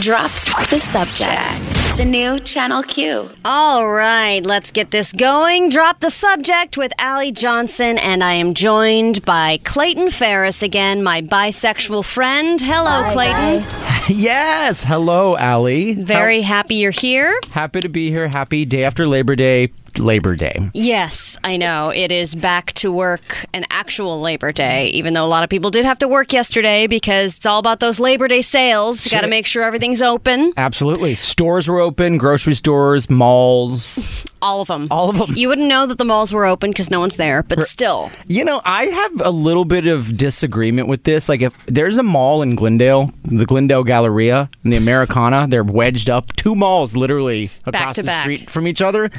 Drop the subject. The new Channel Q. All right, let's get this going. Drop the subject with Allie Johnson, and I am joined by Clayton Ferris again, my bisexual friend. Hello, Clayton. Yes. Hello, Allie. Very happy you're here. happy to be here. Happy day after Labor Day. Labor Day. Yes, I know. It is back to work, an actual Labor Day, even though a lot of people did have to work yesterday because it's all about those Labor Day sales. You got to make sure everything's open. Absolutely. Stores were open, grocery stores, malls, All of them. all of them. You wouldn't know that the malls were open because no one's there, but still. You know, I have a little bit of disagreement with this. Like, if there's a mall in Glendale, the Glendale Galleria and the Americana, they're wedged up, two malls literally across the back. street from each other,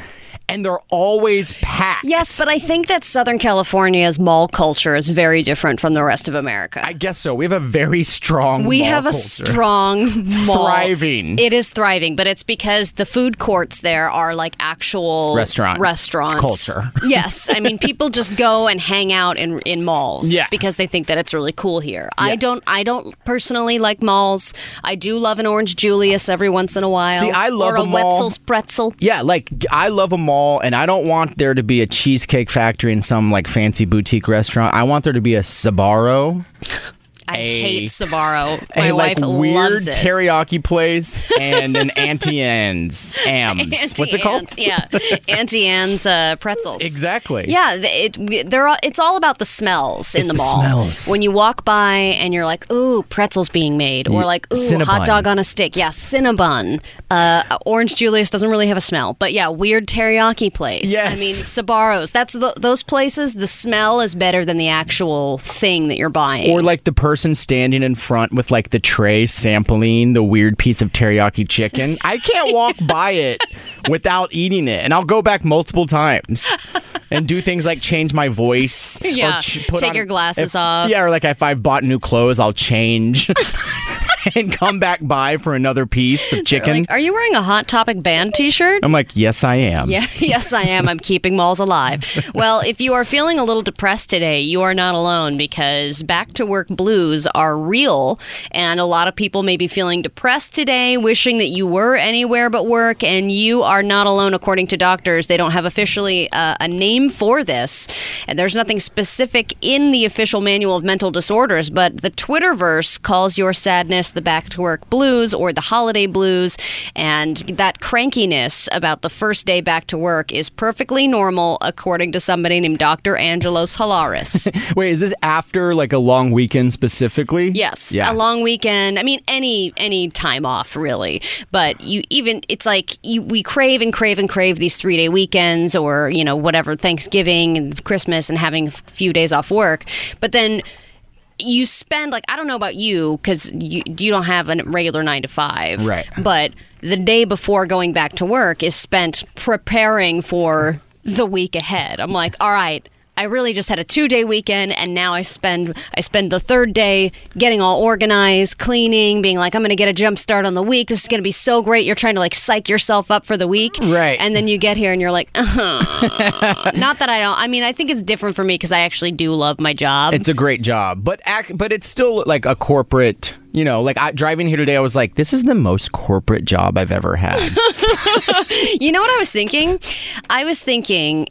and they're always packed. Yes, but I think that Southern California's mall culture is very different from the rest of America. I guess so. We have a very strong we have a culture. strong mall. Thriving. It is thriving, but it's because the food courts there are like actual Restaurant restaurants. culture. yes, I mean people just go and hang out in in malls Yeah. because they think that it's really cool here. I don't I don't personally like malls. I do love an Orange Julius every once in a while. See, I love or a, a mall. Wetzel's pretzel. Yeah, like I love a mall, and I don't want there to be a cheesecake factory in some like fancy boutique restaurant. I want there to be a Sbarro, I A- hate Sbarro. My a like wife weird loves it. Weird teriyaki place, and an Auntie Anne's Ams. Auntie What's it called? Anne's, yeah, Auntie Anne's uh, pretzels. Exactly. Yeah, it, they're all, it's all about the smells in It's the the mall. smells. When you walk by and you're like, "Ooh, pretzels being made," or like, "Ooh, Cinnabon. hot dog on a stick." Yeah, Cinnabon. Uh, Orange Julius doesn't really have a smell, but yeah, weird teriyaki place. Yes. I mean, Sbarros. That's the, those places. The smell is better than the actual thing that you're buying. Or like the person standing in front with like the tray sampling the weird piece of teriyaki chicken. I can't walk by it without eating it, and I'll go back multiple times and do things like change my voice. or Yeah, put take on- your glasses if- off. Yeah, or like if I've bought new clothes, I'll change. and come back by for another piece of chicken. like, are you wearing a Hot Topic band T-shirt? I'm like, yes, I am. Yeah, yes, I am. I'm keeping malls alive. Well, if you are feeling a little depressed today, you are not alone because back to work blues are real. And a lot of people may be feeling depressed today, wishing that you were anywhere but work. And you are not alone, according to doctors. They don't have officially uh, a name for this. And there's nothing specific in the official manual of mental disorders, but the Twitterverse calls your sadness the back to work blues or the holiday blues. And that crankiness about the first day back to work is perfectly normal, according to somebody named Dr. Angelos Halaris. Wait, is this after like a long weekend specifically? Yes, Yeah. a long weekend. I mean, any any time off really. But you even it's like you we crave and crave and crave these three day weekends or you know whatever Thanksgiving and Christmas and having a few days off work. But then you spend like I don't know about you because you you don't have a regular nine to five, Right. But the day before going back to work is spent preparing for the week ahead. I'm like, all right. I really just had a two day weekend and now I spend I spend the third day getting all organized, cleaning, being like, I'm gonna get a jump start on the week. This is gonna be so great. You're trying to like psych yourself up for the week. Right. And then you get here and you're like, uh not that I don't I mean, I think it's different for me because I actually do love my job. It's a great job, but ac- but it's still like a corporate. You know, like I, driving here today, I was like, "This is the most corporate job I've ever had." You know what I was thinking? I was thinking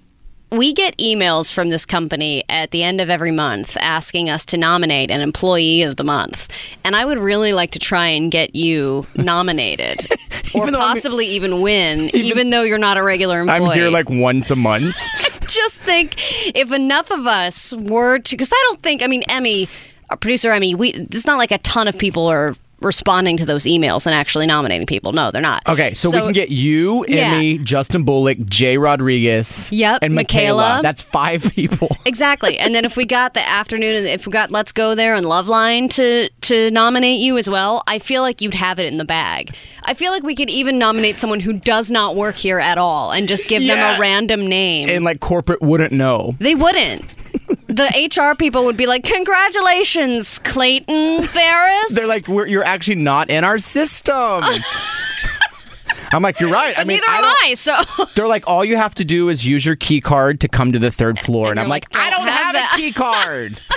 we get emails from this company at the end of every month asking us to nominate an employee of the month. And I would really like to try and get you nominated or Even though I'm- possibly even win, even, though you're not a regular employee. I'm here like once a month. just think if enough of us were to, because I don't think, I mean, Emmy, our producer Emmy, we, it's not like a ton of people are responding to those emails and actually nominating people. No, they're not. Okay, so, we can get you, Yeah. Emmy, Justin Bullock, Jay Rodriguez, Yep, and Michaela. Michaela. That's five people. Exactly. And then if we got the afternoon and if we got Let's Go There and Loveline to to nominate you as well, I feel like you'd have it in the bag. I feel like we could even nominate someone who does not work here at all and just give them a random name. And like corporate wouldn't know. they wouldn't. The HR people would be like, "Congratulations, Clayton Ferris." They're like, We're, "You're actually not in our system." I'm like, you're right. I mean, Neither I am I. So They're like, all you have to do is use your key card to come to the third floor. And, you're I'm like, like, I "Don't don't have have, a key card.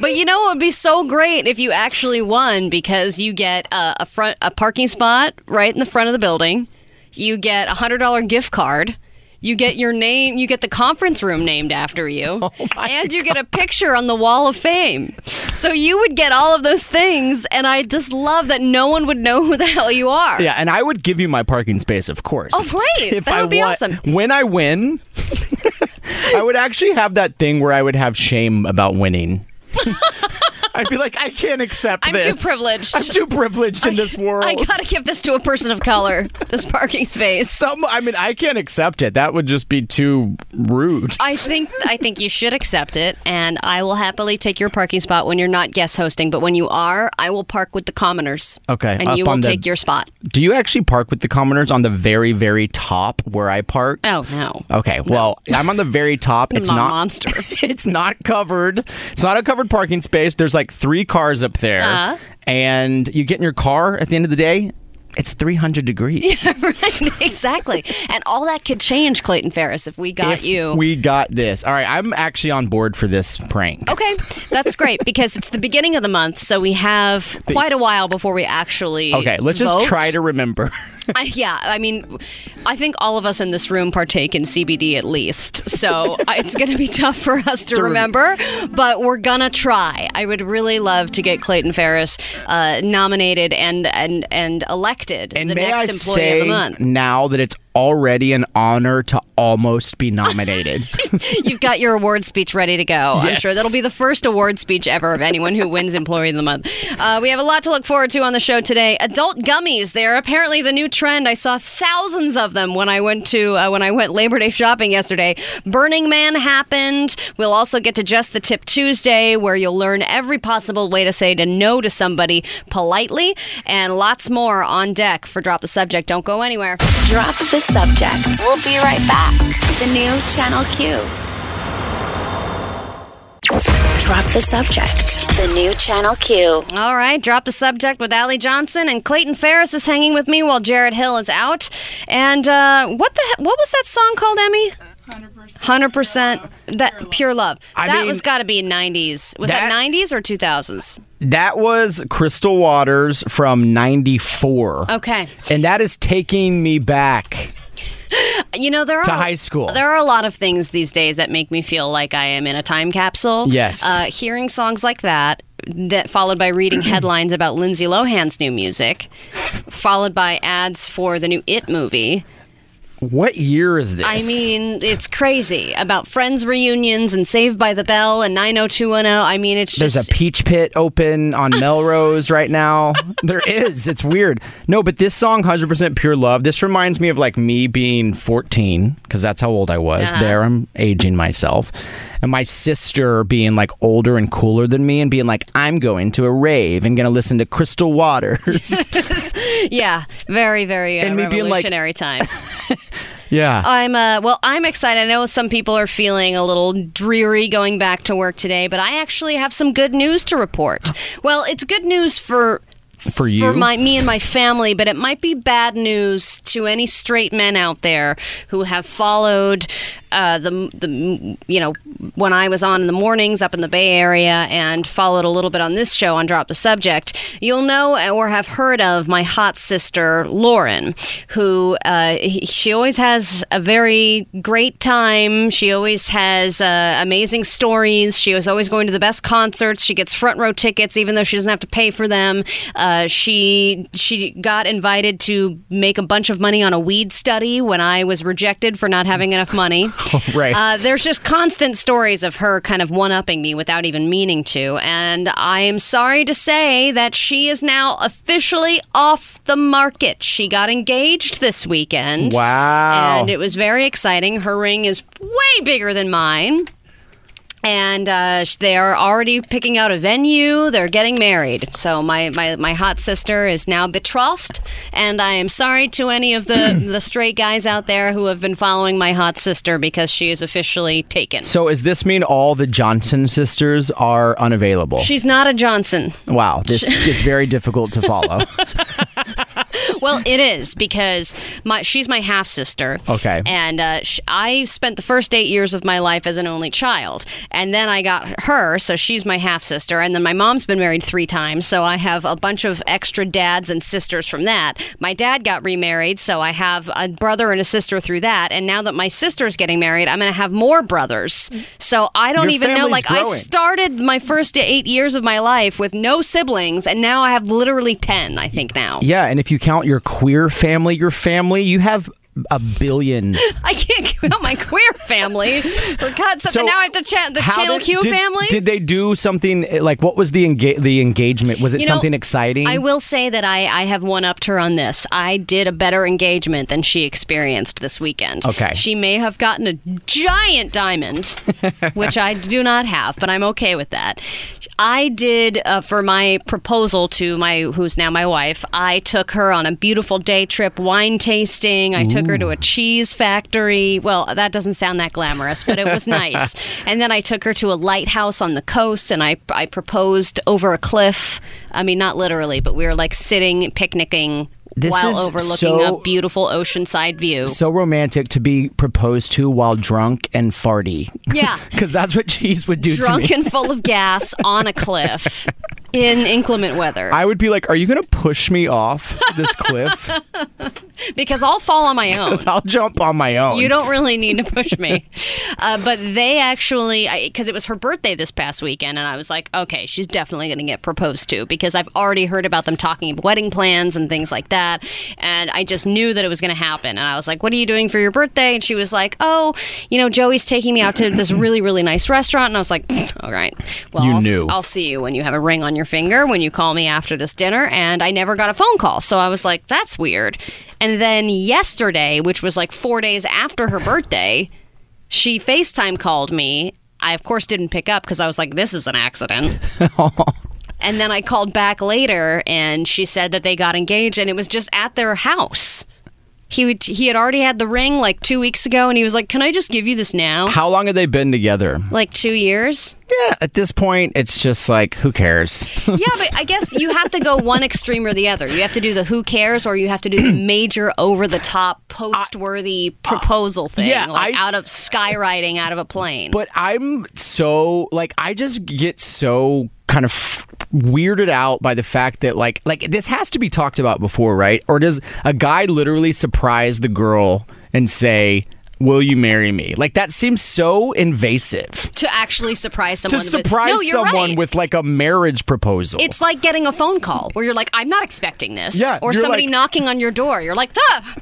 But you know, it would be so great if you actually won because you get a, a front a parking spot right in the front of the building. You get a hundred dollar gift card. You get your name. You get the conference room named after you, Oh and you get a picture on the wall of fame. So you would get all of those things, and I just love that no one would know who the hell you are. yeah, and I would give you my parking space, of course. Oh, great. If That I would be won- awesome. When I win, I would actually have that thing where I would have shame about winning. I'd be like, I can't accept I'm this. too privileged. I'm too privileged in this world. I gotta give this to a person of color. This parking space. Some, I mean, I can't accept it. That would just be too rude. I think I think you should accept it, and I will happily take your parking spot when you're not guest hosting. But when you are, I will park with the commoners. Okay, and you will the- take your spot. Do you actually park with the commoners on the very, very top where I park? Oh no, Okay, well, I'm on the very top. It's not monster. it's not covered. It's not a covered parking space. There's like three cars up there, Uh-huh. and you get in your car at the end of the day. It's 300 degrees. right? Exactly, and all that could change, Clayton Ferris, if we got if you. we got this. All right, I'm actually on board for this prank. Okay, that's great because it's the beginning of the month, so we have quite a while before we actually. Okay, let's just try to remember. I, yeah, I mean, I think all of us in this room partake in CBD at least, so it's going to be tough for us to remember, but we're gonna try. I would really love to get Clayton Ferris uh, nominated and and and elected and the next I employee say of the month. now that it's already an honor to almost be nominated. You've got your award speech ready to go. I'm sure that'll be the first award speech ever of anyone who wins Employee of the Month. Uh, we have a lot to look forward to on the show today. Adult gummies, they're apparently the new trend. I saw thousands of them when I went to uh, when I went Labor Day shopping yesterday. Burning Man happened. We'll also get to Just the Tip Tuesday, where you'll learn every possible way to say to no to somebody politely, and lots more on deck for Drop the Subject. Don't go anywhere. Drop the subject. We'll be right back. The new Channel Q. Drop the subject. The new Channel Q. All right, drop the subject with Allie Johnson and Clayton Ferris is hanging with me while Jarrett Hill is out. And uh, what the he- what was that song called, Emmy? Hundred percent. That pure love. I that mean, was got to be '90s. Was that, '90s or 2000s? that was Crystal Waters from 94. Okay. And that is taking me back. You know there are To high school. There are a lot of things these days that make me feel like I am in a time capsule. Yes. Uh, hearing songs like that. That followed by reading headlines about Lindsay Lohan's new music, followed by ads for the new It movie. What year is this? I mean, it's crazy about Friends reunions and Saved by the Bell and 90210. I mean, it's just. There's a peach pit open on Melrose right now. There is. It's weird. No, but this song, 100% Pure Love, this reminds me of like me being 14, because that's how old I was. Uh-huh. There, I'm aging myself. And my sister being like older and cooler than me and being like, I'm going to a rave and going to listen to Crystal Waters. yeah, very very uh, And me being like- revolutionary time. yeah. I'm uh well, I'm excited. I know some people are feeling a little dreary going back to work today, but I actually have some good news to report. Well, it's good news for For you? for my me and my family, but it might be bad news to any straight men out there who have followed uh, the the you know when I was on in the mornings up in the Bay Area and followed a little bit on this show on Drop the Subject. You'll know or have heard of my hot sister Lauren, who uh, he- she always has a very great time. She always has uh, amazing stories. She was always going to the best concerts. She gets front row tickets even though she doesn't have to pay for them. Uh, she she got invited to make a bunch of money on a weed study when I was rejected for not having enough money. right. Uh, there's just constant stories of her kind of one upping me without even meaning to. And I am sorry to say that she is now officially off the market. She got engaged this weekend. wow. And it was very exciting. Her ring is way bigger than mine. And uh, they are already picking out a venue. They're getting married. So my, my, my hot sister is now betrothed. And I am sorry to any of the, the straight guys out there who have been following my hot sister because she is officially taken. so, does this mean all the Johnson sisters are unavailable? She's not a Johnson. wow. This is very difficult to follow. Well, it is because my she's my half sister. Okay. And uh, sh- I spent the first eight years of my life as an only child, and then I got her, so she's my half sister, and then my mom's been married three times, so I have a bunch of extra dads and sisters from that. My dad got remarried, so I have a brother and a sister through that, and now that my sister's getting married, I'm going to have more brothers. So I don't Your even know. Like I started my first eight years of my life with no siblings, and now I have literally ten. I think now. Yeah, and if you count your queer family, your family, you have a billion. I can't count my queer family. For God's sake, So, now I have to chat the Channel did- Q did- family. Did they do something like what was the enga- the engagement? Was it You know, something exciting? I will say that I, I have one upped her on this. I did a better engagement than she experienced this weekend. Okay. She may have gotten a giant diamond, which I do not have, but I'm okay with that. I did uh, for my proposal to my who's now my wife. I took her on a beautiful day trip, wine tasting. I took her to a cheese factory. Well, that doesn't sound that glamorous, but it was nice. and then I took her to a lighthouse on the coast, and I I proposed over a cliff. I mean, not literally, but we were like sitting picnicking. This while is overlooking so- a beautiful oceanside view. so romantic to be proposed to while drunk and farty. Yeah. Because that's what cheese would do Drunk to me. and full of gas on a cliff in inclement weather. I would be like, "Are you going to push me off this cliff? because I'll fall on my own. 'Cause I'll jump on my own." You don't really need to push me. Uh, but they actually, because it was her birthday this past weekend, and I was like, okay, she's definitely going to get proposed to because I've already heard about them talking about wedding plans and things like that. And I just knew that it was going to happen. And I was like, what are you doing for your birthday? And she was like, oh, you know, Joey's taking me out to this really, really nice restaurant. And I was like, all right. Well, You I'll, knew. I'll see you when you have a ring on your finger, when you call me after this dinner. And I never got a phone call. So I was like, that's weird. And then yesterday, which was like four days after her birthday, she FaceTime called me. I, of course, didn't pick up because I was like, this is an accident. and then I called back later and she said that they got engaged and it was just at their house. He, would, he had already had the ring like two weeks ago and he was like, Can I just give you this now? How long have they been together? Like two years? Yeah, at this point, it's just like, who cares? Yeah, but I guess you have to go one extreme or the other. You have to do the who cares or you have to do the major over the top post worthy uh, proposal thing. yeah, like I- out of skywriting out of a plane. But I'm so like I just get so kind of weirded out by the fact that like like this has to be talked about before, right? Or does a guy literally surprise the girl and say, "Will you marry me?" Like that seems so invasive. to actually surprise To someone. with- surprise no, you're someone right. with like a marriage proposal. It's like getting a phone call where you're like, I'm not expecting this. Yeah, or somebody like- knocking on your door. You're like, ah,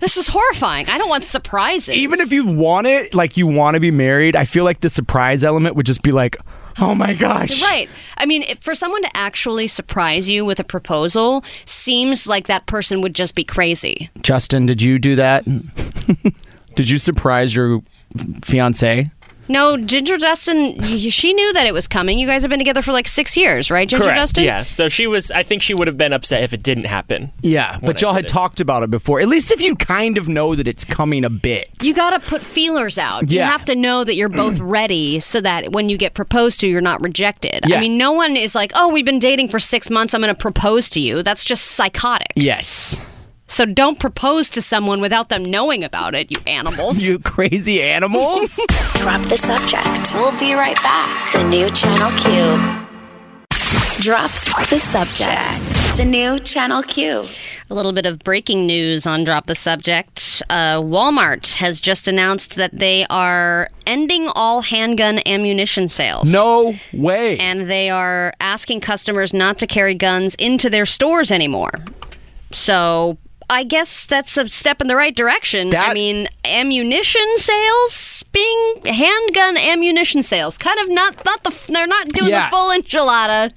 this is horrifying. I don't want surprises. even if you want it, like you want to be married, I feel like the surprise element would just be like, "Oh my gosh." Right. I mean, if, for someone to actually surprise you with a proposal seems like that person would just be crazy. Justin, did you do that? did you surprise your fiance? No, Ginger Dustin, she knew that it was coming. You guys have been together for like six years, right, Ginger Correct. Dustin? Yeah. So she was. I think she would have been upset if it didn't happen. Yeah, but y'all had it. talked about it before. At least if you kind of know that it's coming a bit. You got to put feelers out. Yeah. You have to know that you're both ready so that when you get proposed to, you're not rejected. Yeah. I mean, no one is like, oh, we've been dating for six months. I'm going to propose to you. That's just psychotic. yes. So don't propose to someone without them knowing about it, you animals. You crazy animals. Drop the subject. We'll be right back. The new Channel Q. Drop the subject. The new Channel Q. A little bit of breaking news on Drop the Subject. Uh, Walmart has just announced that they are ending all handgun ammunition sales. no way. and they are asking customers not to carry guns into their stores anymore. So I guess that's a step in the right direction. I mean, ammunition sales being handgun ammunition sales, kind of not not the they're not doing Yeah. the full enchilada,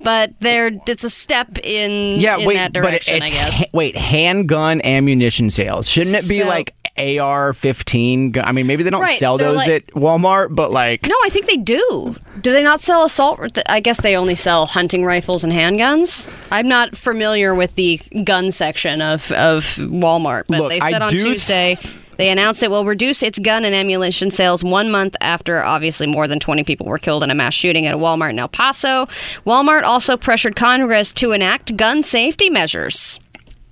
but they're it's a step in yeah, in wait, that but it's I guess. ha- wait, handgun ammunition sales. Shouldn't it be So- like AR-15? I mean, maybe they don't Right, sell those like- at Walmart, but like No, I think they do. Do they not sell assault? I guess they only sell hunting rifles and handguns. I'm not familiar with the gun section of, of Walmart, but Look, they I said on do Tuesday they announced it will reduce its gun and ammunition sales one month after obviously more than 20 people were killed in a mass shooting at a Walmart in El Paso. Walmart also pressured Congress to enact gun safety measures.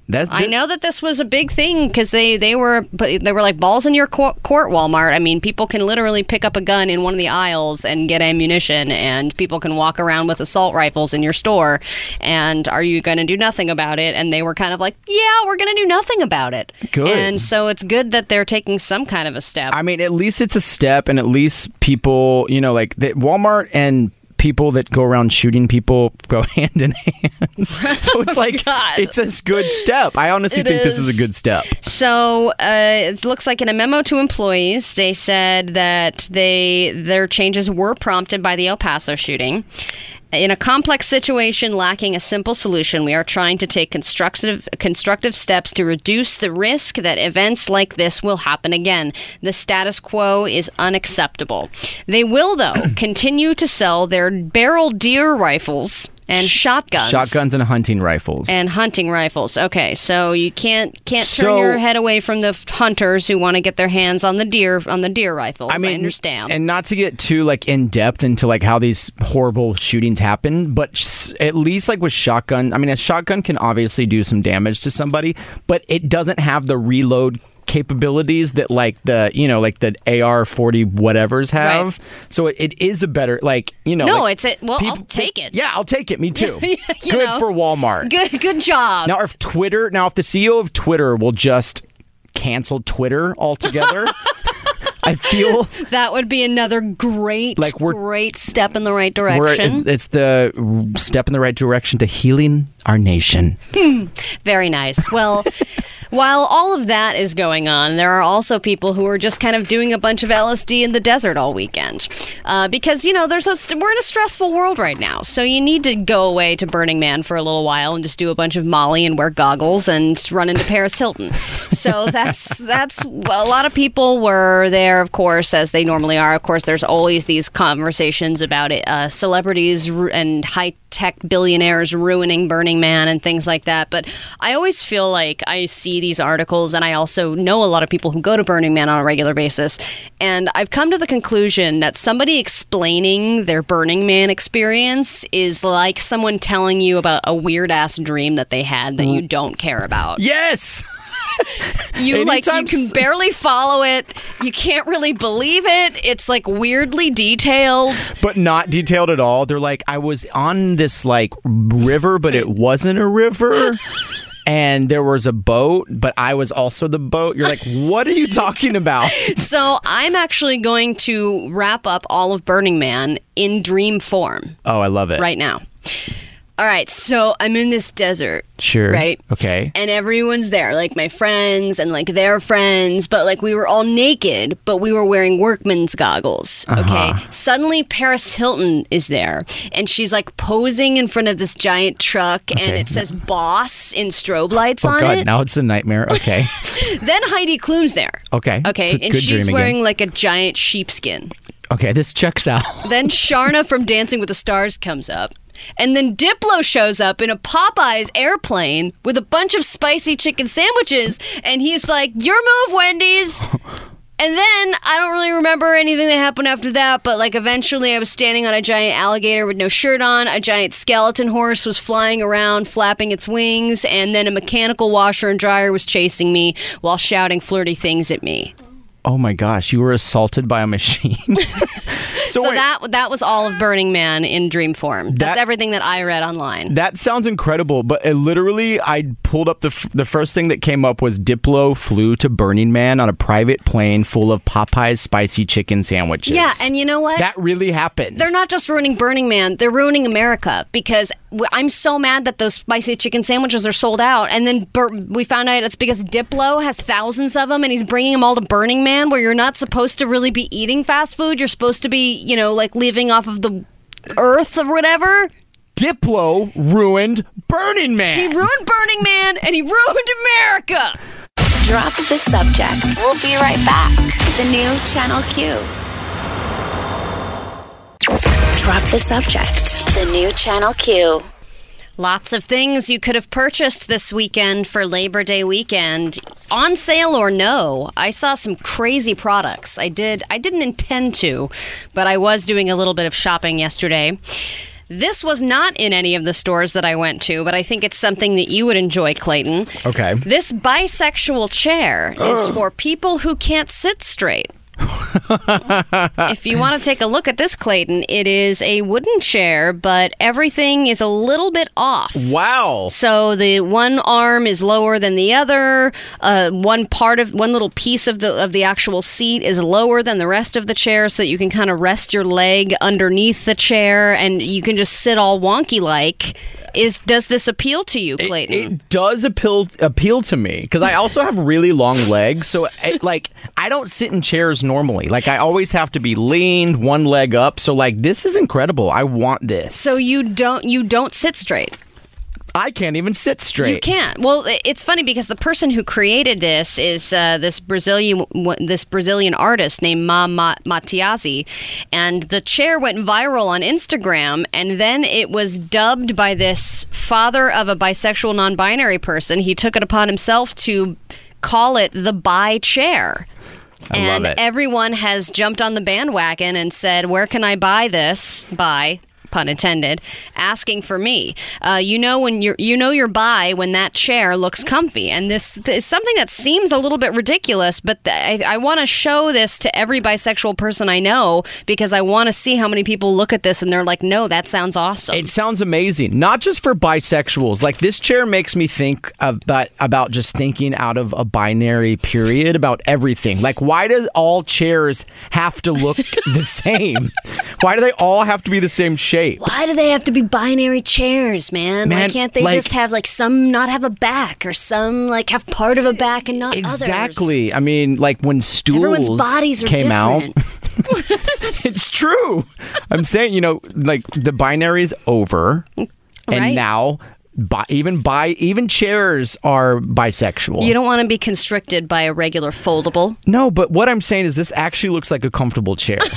That's I know that this was a big thing because they they were they were like balls in your court, court, Walmart. I mean, people can literally pick up a gun in one of the aisles and get ammunition, and people can walk around with assault rifles in your store. And are you going to do nothing about it? And they were kind of like, yeah, we're going to do nothing about it. Good. And so it's good that they're taking some kind of a step. I mean, at least it's a step, and at least people, you know, like the, Walmart and people that go around shooting people go hand in hand. so it's like Oh God. it's a good step. I honestly It think this is a good step. So uh, it looks like in a memo to employees, they said that they their changes were prompted by the El Paso shooting. In a complex situation lacking a simple solution, we are trying to take constructive constructive steps to reduce the risk that events like this will happen again. The status quo is unacceptable. They will, though, continue to sell their barrel deer rifles and shotguns. Shotguns and hunting rifles. And hunting rifles. Okay, so you can't can't turn So- your head away from the hunters who want to get their hands on the deer on the deer rifles. I, mean understand. And not to get too like in depth into like how these horrible shootings happen, but at least like with shotgun, I mean, a shotgun can obviously do some damage to somebody, but it doesn't have the reload capabilities that like the you know like the AR forty whatevers have. So it, it is a better like you know. No, like, it's a- well, I'll take it. Yeah, I'll take it. Me too. Good know. for Walmart. good good job. Now, if Twitter, now if the CEO of Twitter will just cancel Twitter altogether, I feel That would be another great Like, we're- great step in the right direction. it's the step in the right direction to healing our nation. Very nice. Well, while all of that is going on, there are also people who are just kind of doing a bunch of LSD in the desert all weekend, uh, because you know there's a st- we're in a stressful world right now. So you need to go away to Burning Man for a little while and just do a bunch of Molly and wear goggles and run into Paris Hilton. So that's that's a lot of people were there, of course, as they normally are. Of course, there's always these conversations about it, uh, celebrities and high tech billionaires ruining Burning Man and things like that. But I always feel like I see these articles, and I also know a lot of people who go to Burning Man on a regular basis. And I've come to the conclusion that somebody explaining their Burning Man experience is like someone telling you about a weird ass dream that they had that you don't care about. Yes. You like you can barely follow it. You can't really believe it. It's like weirdly detailed. But not detailed at all. They're like, I was on this like river, but it wasn't a river. And there was a boat, but I was also the boat. You're like, what are you talking about? So I'm actually going to wrap up all of Burning Man in dream form Oh, I love it. right now. All right, so I'm in this desert. Sure. Right. Okay. And everyone's there, like my friends and like their friends, but like we were all naked, but we were wearing workman's goggles. Okay. Uh-huh. Suddenly Paris Hilton is there and she's like posing in front of this giant truck and it says boss in strobe lights Oh on God! it. Now it's a nightmare. Okay. Then Heidi Klum's there. Okay. Okay. And she's wearing again. like a giant sheepskin. Okay, this checks out. Then Sharna from Dancing with the Stars comes up. And then Diplo shows up in a Popeyes airplane with a bunch of spicy chicken sandwiches. And he's like, Your move, Wendy's. And then I don't really remember anything that happened after that, but like eventually I was standing on a giant alligator with no shirt on. A giant skeleton horse was flying around, flapping its wings. And then a mechanical washer and dryer was chasing me while shouting flirty things at me. Oh my gosh, you were assaulted by a machine. so So wait, that that was all of Burning Man in dream form. That's everything that I read online. that sounds incredible, but it literally, I pulled up the f- the first thing that came up was Diplo flew to Burning Man on a private plane full of Popeyes spicy chicken sandwiches. Yeah, and you know what? that really happened. they're not just ruining Burning Man; they're ruining America because I'm so mad that those spicy chicken sandwiches are sold out. And then Bur- we found out it's because Diplo has thousands of them, and he's bringing them all to Burning Man, where you're not supposed to really be eating fast food. You're supposed to be, you know, like living off of the earth or whatever. Diplo ruined Burning Man. He ruined Burning Man, and he ruined America. Drop the subject. We'll be right back. The new Channel Q. Drop the subject. The new Channel Q. Lots of things you could have purchased this weekend for Labor Day weekend, on sale or no. I saw some crazy products. I did I didn't intend to, but I was doing a little bit of shopping yesterday. This was not in any of the stores that I went to, but I think it's something that you would enjoy, Clayton. Okay. This bisexual chair is oh. for people who can't sit straight. if you want to take a look at this, Clayton, it is a wooden chair, but everything is a little bit off. Wow. So the one arm is lower than the other. Uh, one part of one little piece of the of the actual seat is lower than the rest of the chair, so that you can kind of rest your leg underneath the chair, and you can just sit all wonky like. Is does this appeal to you, Clayton? It does appeal appeal to me because I also have really long legs. So, it, like, I don't sit in chairs normally. Like, I always have to be leaned, one leg up. So, like, this is incredible. I want this. so you don't you don't sit straight. I can't even sit straight. You can't. Well, it's funny because the person who created this is uh, this Brazilian this Brazilian artist named Ma Ma- Matiasi, and the chair went viral on Instagram, and then it was dubbed by this father of a bisexual non-binary person. He took it upon himself to call it the bi chair. I and everyone has jumped on the bandwagon and said, "Where can I buy this?" Buy pun intended, asking for me. Uh, you know when you're you know you're by when that chair looks comfy, and this, this is something that seems a little bit ridiculous, but th- I, I want to show this to every bisexual person I know because I want to see how many people look at this and they're like, "No, that sounds awesome." It sounds amazing. Not just for bisexuals. Like this chair makes me think about about just thinking out of a binary period about everything. Like why does all chairs have to look the same? Why do they all have to be the same shape? Why do they have to be binary chairs, man? Why can't they like- just have like some not have a back or some like have part of a back and not others? Exactly. I mean, like when stools Everyone's bodies came out. it's true. I'm saying, you know, like the binary is over, and Right. now, bi- even bi- even chairs are bisexual. You don't want to be constricted by a regular foldable. No, but what I'm saying is this actually looks like a comfortable chair.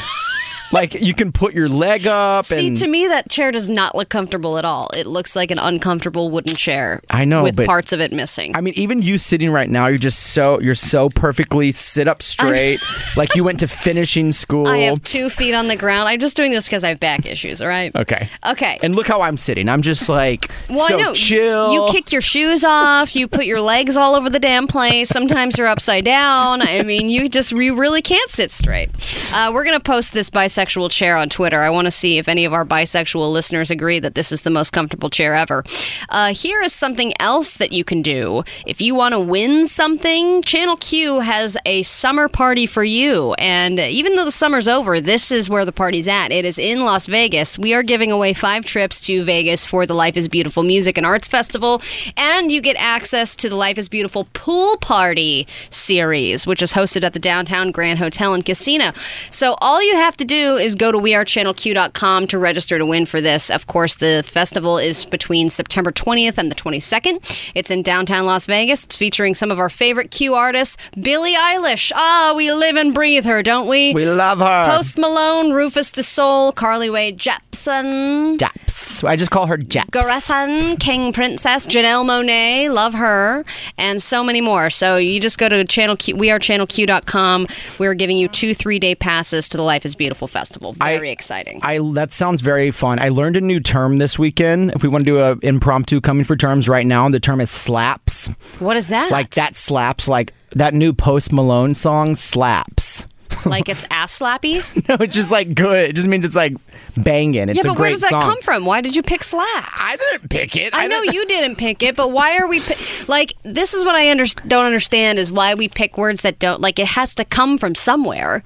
like you can put your leg up See, and to me, that chair does not look comfortable at all. It looks like an uncomfortable wooden chair. I know, with parts of it missing. I mean, even you sitting right now, you're just so you're so perfectly sit up straight, like you went to finishing school. I have two feet on the ground. I'm just doing this because I have back issues. All right. okay. Okay. And look how I'm sitting. I'm just like Well, so I know. chill. You kick your shoes off. You put your legs all over the damn place. Sometimes you're upside down. I mean, you just you really can't sit straight. Uh, we're gonna post this bisexual chair on Twitter. I want to see if any of our bisexual listeners agree that this is the most comfortable chair ever. Uh, here is something else that you can do if you want to win something. Channel Q has a summer party for you, and even though the summer's over, this is where the party's at. It is in Las Vegas. We are giving away five trips to Vegas for the Life is Beautiful Music and Arts Festival, and you get access to the Life is Beautiful Pool Party series, which is hosted at the Downtown Grand Hotel and Casino. So all you have to do is go to wearechannelq.com to register to win for this. Of course, the festival is between September 20th and the 22nd. It's in downtown Las Vegas. It's featuring some of our favorite Q artists, Billie Eilish. Ah, we live and breathe her, don't we? we love her. Post Malone, Rufus Du Sol, Carly Rae Jepsen, Japs. I just call her Japs. Goresan, King Princess, Janelle Monáe, love her, and so many more. So you just go to channel Q, wearechannelq.com. We're giving you two three day passes to the Life is Beautiful Festival. Very exciting. I that sounds very fun. I learned a new term this weekend. If we want to do a impromptu coming for terms right now, the term is slaps. what is that? Like that slaps. Like that new Post Malone song slaps. Like it's ass slappy? No, it's just like good. It just means it's like banging. It's yeah, but where does that song. come from? Why did you pick slaps? I didn't pick it. I know didn't- you didn't pick it, but why are we pi- like? This is what I under- don't understand is why we pick words that don't like. It has to come from somewhere.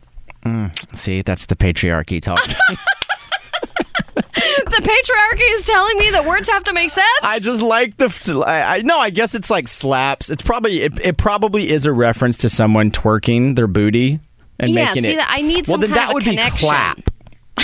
See, that's the patriarchy talking. The patriarchy is telling me that words have to make sense. I just like the. I, I no. I guess it's like slaps. It's probably it, it probably is a reference to someone twerking their booty and Yeah, making see it. that- I need well, some then kind that would connection. be clap.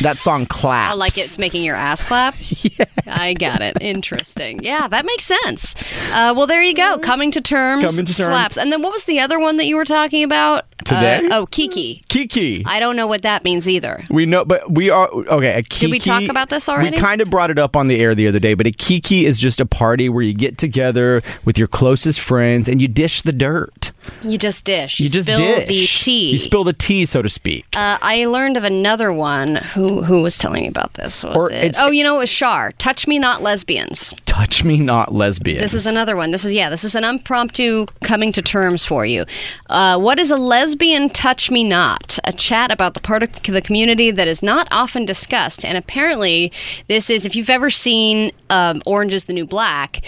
That song claps. I like it's making your ass clap. yeah. I got it. Interesting. Yeah, that makes sense. Uh, well, there you go. Coming to terms. Coming to terms. Slaps. And then what was the other one that you were talking about? Today? Uh, oh, Kiki. Kiki. I don't know what that means either. We know, but we are okay. A kiki, Did we talk about this already? We kind of brought it up on the air the other day, but a kiki is just a party where you get together with your closest friends and you dish the dirt. You just dish. You just spill dish. the tea. You spill the tea, so to speak. Uh, I learned of another one. Who who was telling me about this? Was Or it? Oh, you know, it was Shar. Touch me not lesbians. Touch me not lesbian. This is another one. This is yeah. This is an impromptu coming to terms for you. Uh, what is a lesbian touch me not? A chat about the part of the community that is not often discussed. And apparently, this is if you've ever seen um, Orange Is the New Black.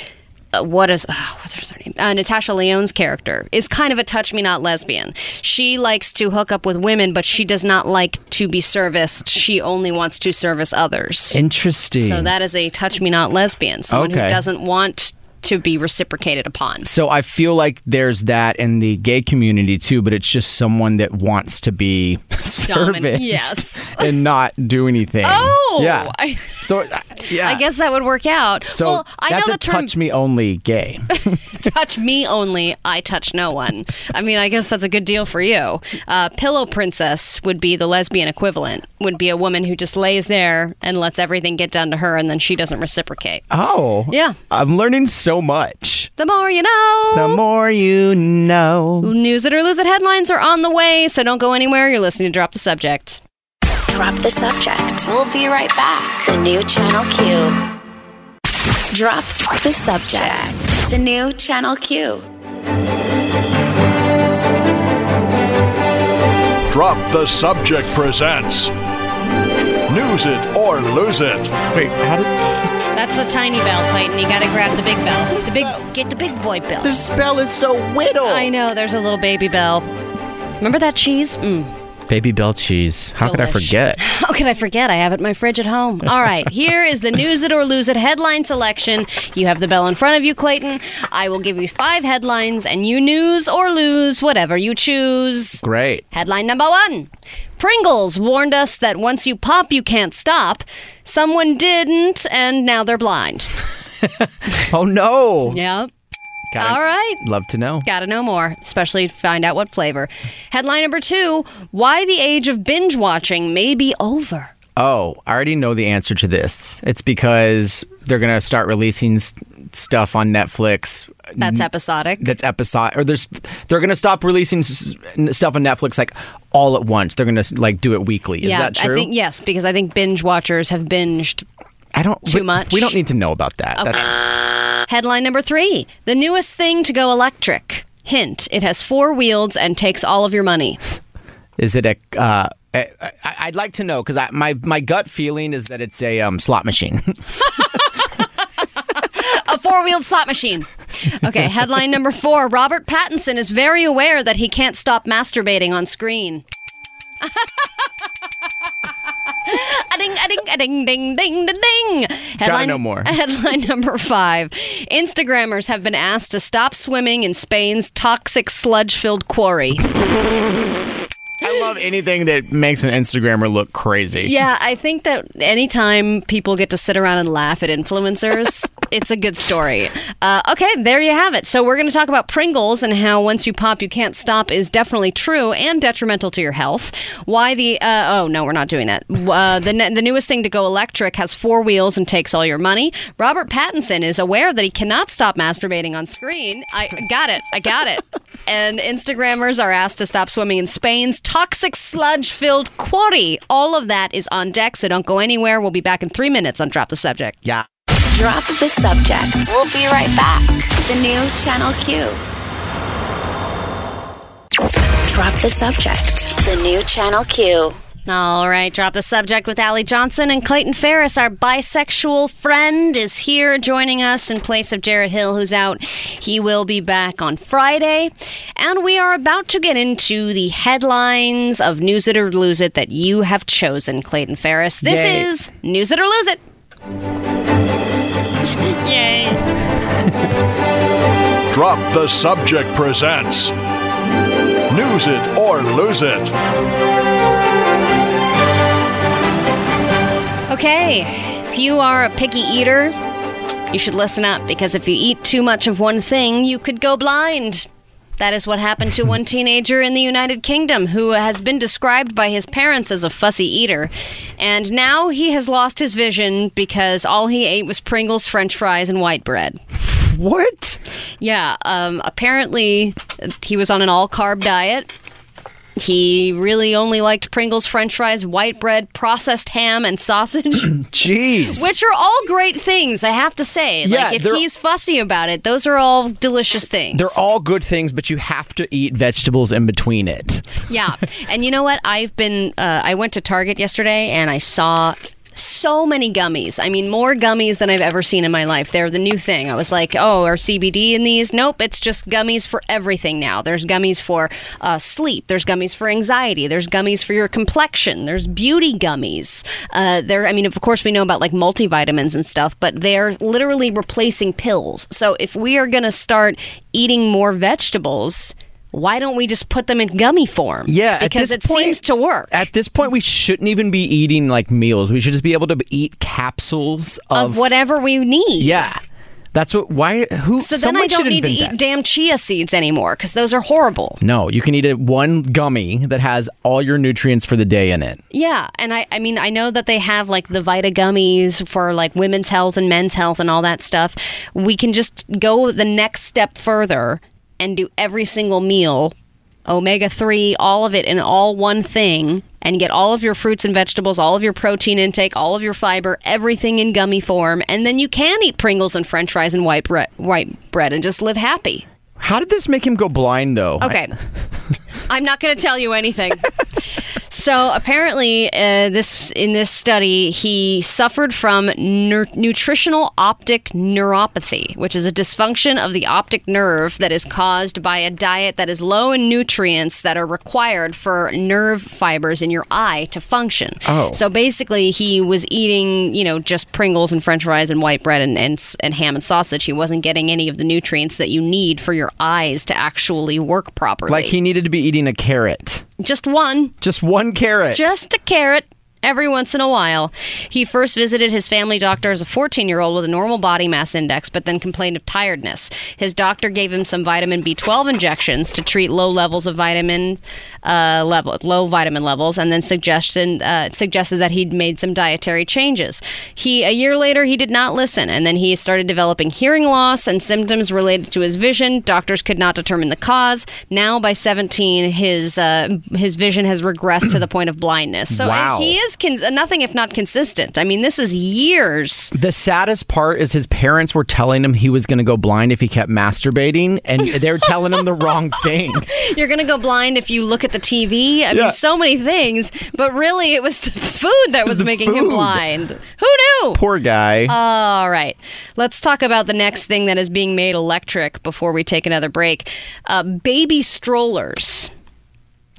Uh, what is oh, what's her name? Uh, Natasha Lyonne's character is kind of a touch me not lesbian. She likes to hook up with women, but she does not like to be serviced. She only wants to service others. interesting. So that is a touch me not lesbian, someone Okay. who doesn't want to be reciprocated upon. So I feel like there's that in the gay community too, but it's just someone that wants to be serviced yes. and not do anything. Oh, yeah. I- so yeah, I guess that would work out. so. well, I know the term touch me only gay. touch me only, I touch no one. I mean, I guess that's a good deal for you. Uh, Pillow princess would be the lesbian equivalent, would be a woman who just lays there and lets everything get done to her and then she doesn't reciprocate. oh, Yeah. I'm learning so much. The more you know. The more you know. News it or lose it headlines are on the way, so don't go anywhere. You're listening to Drop the Subject. Drop the subject. We'll be right back. The new Channel Q. Drop the subject. The new Channel Q. Drop the Subject presents News It or Lose It. Wait, how did That's the tiny bell, Clayton. You gotta grab the big bell. The big, get the big boy bell. the bell is so whittle? I know. There's a little baby bell. Remember that cheese? Mm. Baby bell cheese. How could I forget? How could I forget? I have it in my fridge at home. All right, here is the news it or lose it headline selection. You have the bell in front of you, Clayton. I will give you five headlines, and you news or lose whatever you choose. Great. Headline number one Pringles warned us that once you pop, you can't stop. Someone didn't, and now they're blind. Oh no. Yep. Gotta- All right. Love to know. Gotta know more, especially to find out what flavor. Headline number two Why the age of binge watching may be over. Oh, I already know the answer to this. It's because they're gonna start releasing stuff on Netflix. That's episodic. That's episode, or there's they're gonna stop releasing s- stuff on Netflix like all at once. They're gonna like do it weekly. Is yeah, that true? I think yes, because I think binge watchers have binged. I don't too we- much. We don't need to know about that. That's Headline number three The newest thing to go electric. Hint, it has four wheels and takes all of your money. is it a? Uh, I, I'd like to know because my my gut feeling is that it's a um, slot machine. A four wheeled slot machine. Okay, headline number four Robert Pattinson is very aware that he can't stop masturbating on screen. a ding, a ding, a ding, ding, ding, ding. Headline, know more. Headline number five Instagrammers have been asked to stop swimming in Spain's toxic sludge filled quarry. I love anything that makes an Instagrammer look crazy. Yeah, I think that anytime people get to sit around and laugh at influencers, it's a good story. Uh, okay, there you have it. So we're going to talk about Pringles and how once you pop, you can't stop is definitely true and detrimental to your health. Why the? Uh, oh no, we're not doing that. Uh, the ne- the newest thing to go electric has four wheels and takes all your money. Robert Pattinson is aware that he cannot stop masturbating on screen. I got it. I got it. And Instagrammers are asked to stop swimming in Spain's toxic sludge filled quarry. All of that is on deck, so don't go anywhere. We'll be back in three minutes on Drop the Subject. Yeah. Drop the subject. We'll be right back. The new Channel Q. Drop the subject. The new Channel Q. All right, drop the subject with Allie Johnson and Clayton Ferris, our bisexual friend, is here joining us in place of Jarrett Hill, who's out. He will be back on Friday. And we are about to get into the headlines of News It or Lose It that you have chosen, Clayton Ferris. This Yay. is News It or Lose It. Yay. Drop the Subject presents News It or Lose It. Okay, if you are a picky eater, you should listen up because if you eat too much of one thing, you could go blind. That is what happened to one teenager in the United Kingdom who has been described by his parents as a fussy eater. And now he has lost his vision because all he ate was Pringles, french fries, and white bread. What? Yeah, um, apparently he was on an all carb diet. He really only liked Pringles, french fries, white bread, processed ham, and sausage, Jeez. which are all great things, I have to say. Yeah, like, if he's fussy about it, those are all delicious things. They're all good things, but you have to eat vegetables in between it. Yeah, and you know what? I've been. Uh, I went to Target yesterday and I saw so many gummies. I mean, more gummies than I've ever seen in my life. They're the new thing. I was like, oh, are CBD in these? Nope, it's just gummies for everything now. There's gummies for uh, sleep. There's gummies for anxiety. There's gummies for your complexion. There's beauty gummies. Uh, there. I mean, of course, we know about like multivitamins and stuff, but they're literally replacing pills. So if we are going to start eating more vegetables. Why don't we just put them in gummy form? Yeah, because it point- seems to work. At this point, we shouldn't even be eating like meals. We should just be able to eat capsules of, of whatever we need. Yeah, that's what. Why? Who? So then I don't need to eat that. damn chia seeds anymore because those are horrible. No, you can eat a one gummy that has all your nutrients for the day in it. Yeah, and I, I mean, I know that they have like the Vita gummies for like women's health and men's health and all that stuff. We can just go the next step further and do every single meal, omega 3, all of it in all one thing, and get all of your fruits and vegetables, all of your protein intake, all of your fiber, everything in gummy form. And then you can eat Pringles and french fries and white bread, white bread and just live happy. How did this make him go blind, though? Okay. I'm not going to tell you anything. So apparently, uh, this in this study, he suffered from nutritional optic neuropathy, which is a dysfunction of the optic nerve that is caused by a diet that is low in nutrients that are required for nerve fibers in your eye to function. Oh. So basically, he was eating, you know, just Pringles and French fries and white bread and, and, and ham and sausage. He wasn't getting any of the nutrients that you need for your eyes to actually work properly. Like he needed to be eating a carrot. Just one, Just one carrot. just a carrot. Every once in a while. He first visited his family doctor as a 14 year old with a normal body mass index, but then complained of tiredness. His doctor gave him some vitamin B12 injections to treat low levels of vitamin uh, level, low vitamin levels, and then suggested uh, suggested that he'd made some dietary changes. He a year later he did not listen, and then he started developing hearing loss and symptoms related to his vision. Doctors could not determine the cause. Now by 17, his uh, his vision has regressed to the point of blindness. So Wow. he is cons- nothing if not consistent. I mean, this is years. The saddest part is his parents were telling him he was going to go blind if he kept masturbating, and they were telling him the wrong thing. You're gonna go blind if you look at the TV. I Yeah. mean, so many things, but really, it was the food that was making him blind. Who knew? Poor guy. All right. Let's talk about the next thing that is being made electric before we take another break. Uh, baby strollers.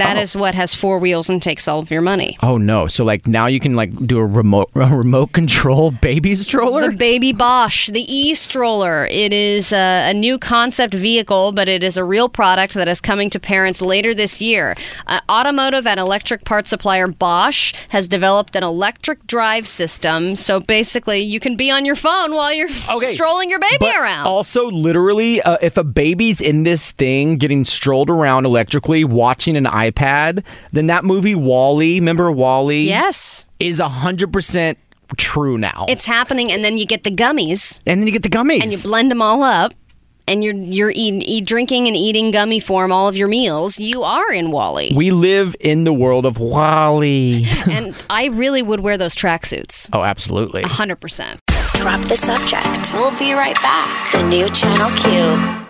That is what has four wheels and takes all of your money. oh no! So like now you can like do a remote a remote control baby stroller. The Baby Bosch, the e stroller. It is a, a new concept vehicle, but it is a real product that is coming to parents later this year. Uh, automotive and electric parts supplier Bosch has developed an electric drive system. So basically, you can be on your phone while you're Okay, strolling your baby But around. Also, literally, uh, if a baby's in this thing getting strolled around electrically, watching an iPad, then that movie WALL-E, remember WALL-E? yes. is hundred percent true now. It's happening, and then you get the gummies, and then you get the gummies. and you blend them all up, and you're you're eating, eat, drinking and eating gummy form all of your meals. You are in WALL-E, we live in the world of WALL-E. and I really would wear those tracksuits. oh, absolutely. Hundred percent. Drop the subject. We'll be right back. The new Channel Q.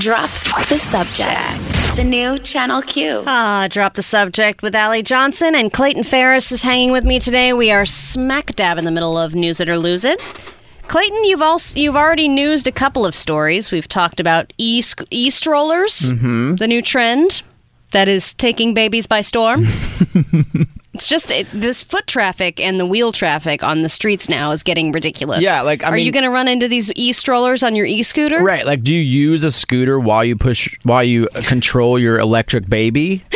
Drop the subject. The new Channel Q. Ah, drop the subject with Allie Johnson and Clayton Ferris is hanging with me today. We are smack dab in the middle of News It or Lose It. Clayton, you've also you've already newsed a couple of stories. We've talked about e e strollers, the new trend that is taking babies by storm. it's just it, this foot traffic and the wheel traffic on the streets now is getting ridiculous. Yeah, like, I are mean- you going to run into these e strollers on your e scooter? Right, like, do you use a scooter while you push, while you control your electric baby?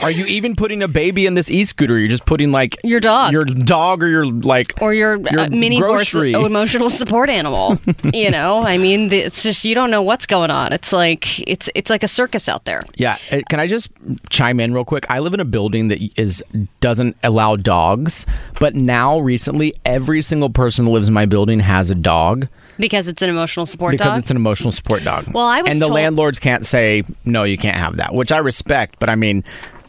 Are you even putting a baby in this e-scooter? You're just putting like Your dog. your dog, or your like, or your, Your uh, mini horse grocery. emotional support animal. you know, I mean, it's just you don't know what's going on. It's like it's it's like a circus out there. Yeah, uh, can I just chime in real quick? I live in a building that is doesn't allow dogs, but now recently every single person that lives in my building has a dog. because it's an emotional support because dog. it's an emotional support dog. Well, I was and the told- landlords can't say no, you can't have that, which I respect. But I mean,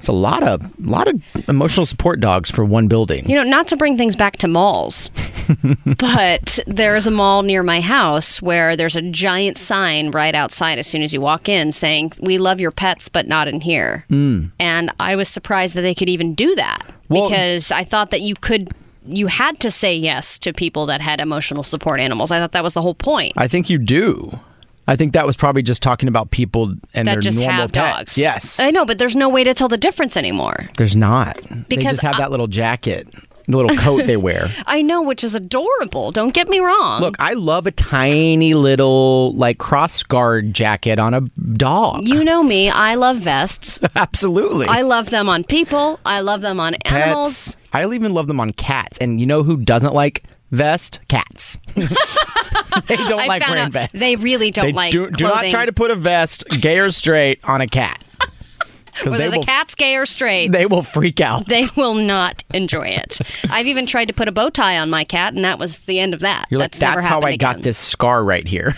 it's a lot of lot of emotional support dogs for one building. You know, not to bring things back to malls, but there's a mall near my house where there's a giant sign right outside as soon as you walk in saying, We love your pets, but not in here. Mm. And I was surprised that they could even do that Well- because I thought that you could. You had to say yes to people that had emotional support animals. I thought that was the whole point. I think you do. I think that was probably just talking about people and that their just normal have pets. dogs. Yes, I know, but there's no way to tell the difference anymore. There's not. because they just have I- that little jacket, the little coat they wear. I know, which is adorable. Don't get me wrong. Look, I love a tiny little like cross guard jacket on a dog. you know me. I love vests. Absolutely. I love them on people. I love them on animals. Pets. I even love them on cats. And you know who doesn't like vest? Cats. they don't I like wearing out vests. they really don't They like do, do not try to put a vest, gay or straight, on a cat. Whether the will, cat's gay or straight, they will freak out. they will not enjoy it. I've even tried to put a bow tie on my cat, and that was the end of that. You're like, that's never that's how I got this scar right here.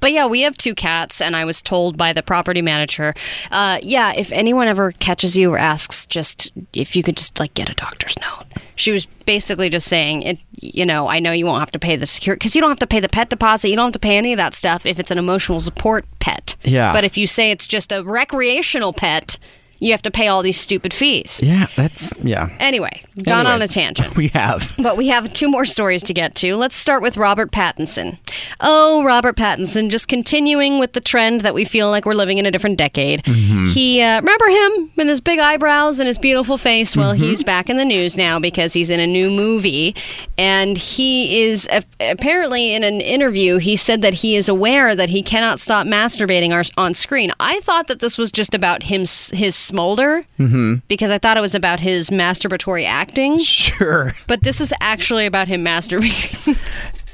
But yeah, we have two cats, and I was told by the property manager, uh, yeah, if anyone ever catches you or asks, just if you could just like get a doctor's note. She was basically just saying, it, you know, I know you won't have to pay the security because you don't have to pay the pet deposit, you don't have to pay any of that stuff if it's an emotional support pet. Yeah. But if you say it's just a recreational pet, you have to pay all these stupid fees. yeah, that's, yeah. Anyway, gone on a tangent. We have. But we have two more stories to get to. Let's start with Robert Pattinson. Oh, Robert Pattinson, just continuing with the trend that we feel like we're living in a different decade. He, uh, remember him with his big eyebrows and his beautiful face? Well, he's back in the news now because he's in a new movie. And he is, apparently, in an interview, he said that he is aware that he cannot stop masturbating on screen. I thought that this was just about him, his smolder, mm-hmm. because I thought it was about his masturbatory acting. Sure. But this is actually about him masturbating.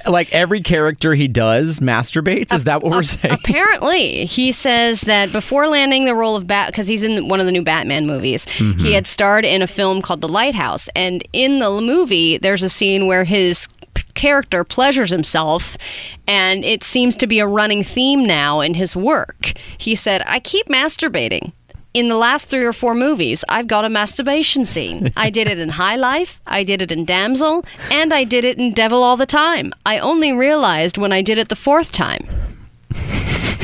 Like every character he does masturbates? Is that what we're saying? Apparently, he says that before landing the role of Bat, because he's in one of the new Batman movies, he mm-hmm. had starred in a film called The Lighthouse. And in the movie, there's a scene where his character pleasures himself, and it seems to be a running theme now in his work. He said, I keep masturbating. In the last three or four movies, I've got a masturbation scene. I did it in High Life, I did it in Damsel, and I did it in Devil All the Time. I only realized when I did it the fourth time.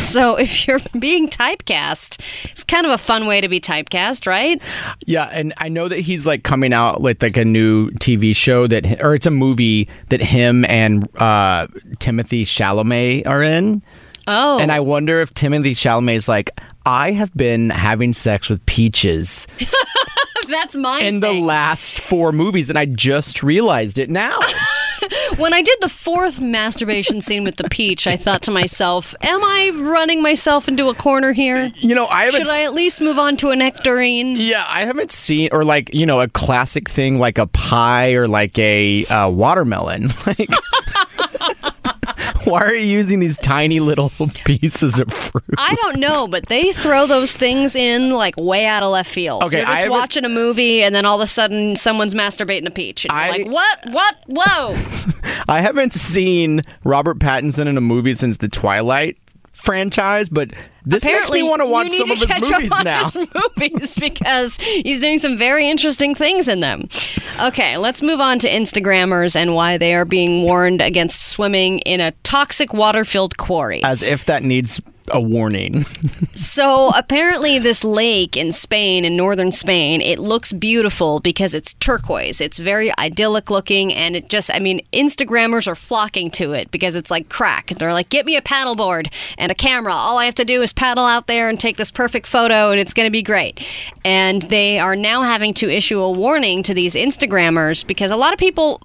So if you're being typecast, it's kind of a fun way to be typecast, right? Yeah, and I know that he's like coming out with like a new TV show that, or it's a movie that him and uh, Timothée Chalamet are in. Oh, And I wonder if Timothée Chalamet is like, I have been having sex with peaches that's my in the last four movies, and I just realized it now. when I did the fourth masturbation scene with the peach, I thought to myself, "Am I running myself into a corner here? You know, I haven't. Should I at least move on to a nectarine?" Yeah, I haven't seen or like you know a classic thing like a pie or like a uh, watermelon. Like, why are you using these tiny little pieces of fruit? I don't know, but they throw those things in like way out of left field. Okay, You're just watching a movie, and then all of a sudden, someone's masturbating a peach, and you're I- like, "What? What? Whoa!" I haven't seen Robert Pattinson in a movie since the Twilight franchise, but this Apparently, makes me want to watch some of his catch movies up on now. his movies because he's doing some very interesting things in them. Okay, let's move on to Instagrammers and why they are being warned against swimming in a toxic water-filled quarry. As if that needs a warning. So apparently, this lake in Spain, in northern Spain, it looks beautiful because it's turquoise. It's very idyllic looking, and it just, I mean, Instagrammers are flocking to it because it's like crack. They're like, get me a paddleboard and a camera. All I have to do is paddle out there and take this perfect photo, and it's going to be great. And they are now having to issue a warning to these Instagrammers because a lot of people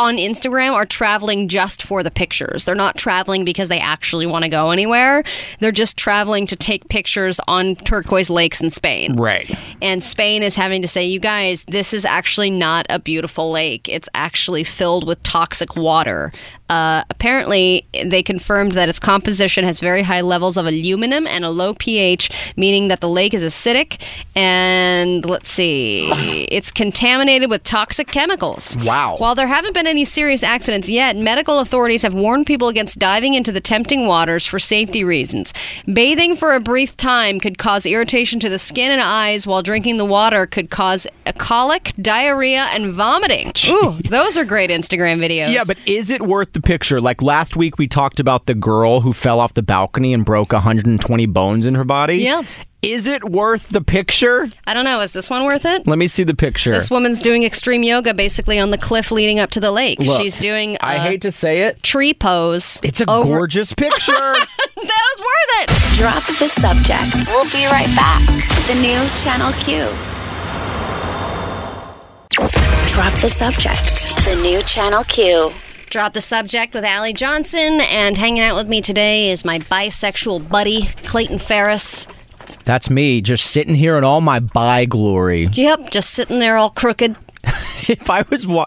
on Instagram are traveling just for the pictures. They're not traveling because they actually want to go anywhere. They're just traveling to take pictures on turquoise lakes in Spain. right. And Spain is having to say, you guys, this is actually not a beautiful lake. It's actually filled with toxic water. Uh, apparently, they confirmed that its composition has very high levels of aluminum and a low pH, meaning that the lake is acidic. And let's see, it's contaminated with toxic chemicals. Wow. While there haven't been any serious accidents yet, medical authorities have warned people against diving into the tempting waters for safety reasons. Bathing for a brief time could cause irritation to the skin and eyes, while drinking the water could cause a colic, diarrhea, and vomiting. Ooh, those are great Instagram videos. Yeah, but is it worth the picture? Like last week, we talked about the girl who fell off the balcony and broke 120 bones in her body. Yeah. Is it worth the picture? I don't know. Is this one worth it? Let me see the picture. This woman's doing extreme yoga basically on the cliff leading up to the lake. Look, She's doing a I hate to say it. tree pose. It's a over- gorgeous picture. that was worth it. Drop the subject. We'll be right back. The new Channel Q. Drop the subject. The new Channel Q. Drop the subject with Allie Johnson, and hanging out with me today is my bisexual buddy, Clayton Ferris. That's me, just sitting here in all my bi glory. Yep, just sitting there all crooked. If I was wa-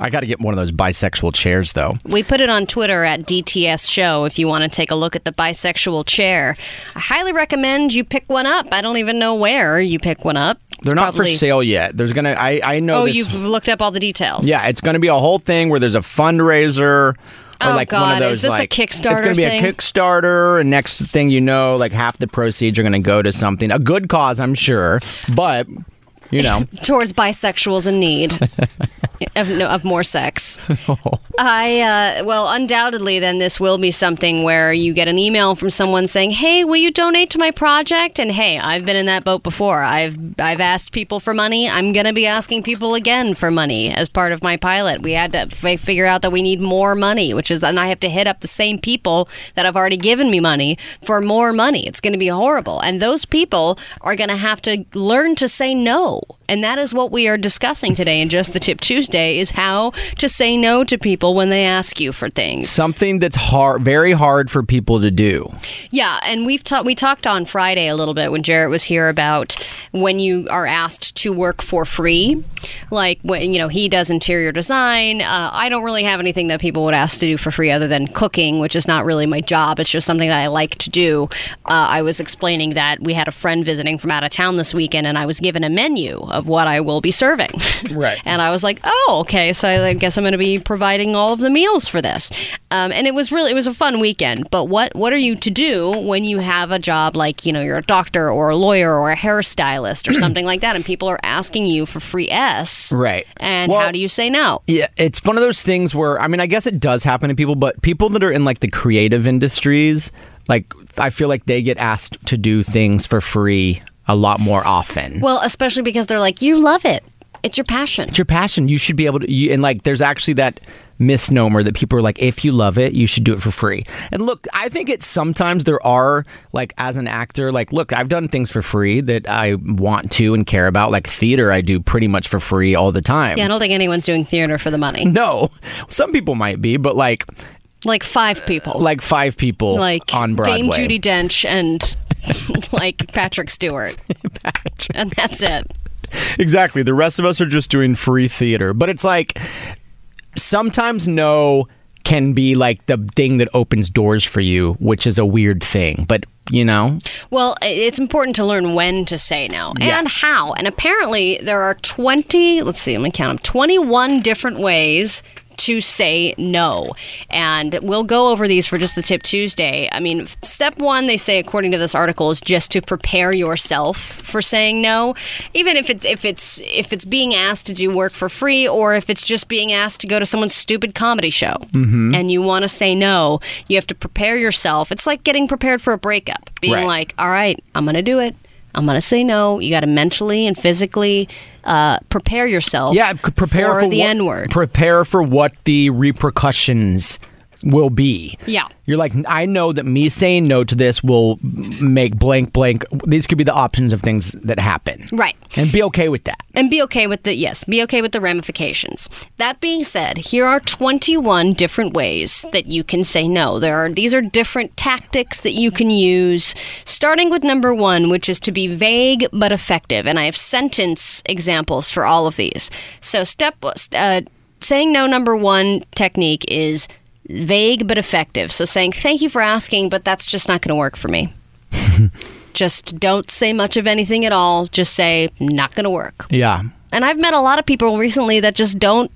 I got to get one of those bisexual chairs though. We put it on Twitter at DTS Show if you want to take a look at the bisexual chair. I highly recommend you pick one up. I don't even know where you pick one up. They're not probably- for sale yet. There's gonna. I I know. Oh, this, you've looked up all the details. Yeah, it's gonna be a whole thing where there's a fundraiser. Or Oh, like one God, of those, is this a like, Kickstarter It's gonna be thing? a Kickstarter, and next thing you know, like half the proceeds are gonna go to something, a good cause, I'm sure. But you know, towards bisexuals in need of, no, of more sex. I, uh, well, undoubtedly, then this will be something where you get an email from someone saying, "Hey, will you donate to my project?" And hey, I've been in that boat before. I've I've asked people for money. I'm gonna be asking people again for money as part of my pilot. We had to f- figure out that we need more money, which is, and I have to hit up the same people that have already given me money for more money. It's gonna be horrible, and those people are gonna have to learn to say no. And that is what we are discussing today in Just the Tip Tuesday is how to say no to people when they ask you for things. something that's hard, very hard for people to do. Yeah, and we've ta- we talked on Friday a little bit when Jarrett was here about when you are asked to work for free, like when you know he does interior design. Uh, I don't really have anything that people would ask to do for free other than cooking, which is not really my job. It's just something that I like to do. Uh, I was explaining that we had a friend visiting from out of town this weekend, and I was given a menu of what I will be serving. Right. and I was like, oh, okay, so I guess I'm going to be providing all of the meals for this. Um, and it was really it was a fun weekend. But what what are you to do when you have a job like you know you're a doctor or a lawyer or a hairstylist or something like that, and people are asking you for free s Right. And Well- how do you say no? Yeah, it's one of those things where I mean, I guess it does happen to people, but people that are in like the creative industries, like I feel like they get asked to do things for free a lot more often. Well, especially because they're like, you love it. It's your passion. It's your passion. You should be able to. You, and like, there's actually that misnomer that people are like, if you love it, you should do it for free. And look, I think it's sometimes there are like, as an actor, like, look, I've done things for free that I want to and care about. Like theater, I do pretty much for free all the time. Yeah, I don't think anyone's doing theater for the money. No, some people might be, but like, Like five people. like five people like on Broadway. Dame Judi Dench and like Patrick Stewart. Patrick. And that's it. Exactly. The rest of us are just doing free theater. But it's like sometimes no can be like the thing that opens doors for you, which is a weird thing. But you know, Well, it's important to learn when to say no Yeah. and how. And apparently, there are 20, let's see, let me count them 21 different ways to say no. And we'll go over these for just the tip Tuesday. I mean, step one, they say, according to this article, is just to prepare yourself for saying no. Even if it's if it's if it's being asked to do work for free or if it's just being asked to go to someone's stupid comedy show mm-hmm. and you want to say no, you have to prepare yourself. It's like getting prepared for a breakup. Being Right. like, all right, I'm going to do it. I'm going to say no. You got to mentally and physically uh, prepare yourself yeah, prepare for, for, the N word. Prepare for what the repercussions will be. Yeah. You're like, I know that me saying no to this will make blank blank. These could be the options of things that happen. Right. And be okay with that. And be okay with the, yes, be okay with the ramifications. That being said, here are 21 different ways that you can say no. There are, these are different tactics that you can use, starting with number one, which is to be vague but effective. And I have sentence examples for all of these. So, step, uh, saying no number one technique is vague but effective. So saying, thank you for asking, but that's just not going to work for me. just don't say much of anything at all. Just say, not going to work. Yeah. And I've met a lot of people recently that just don't.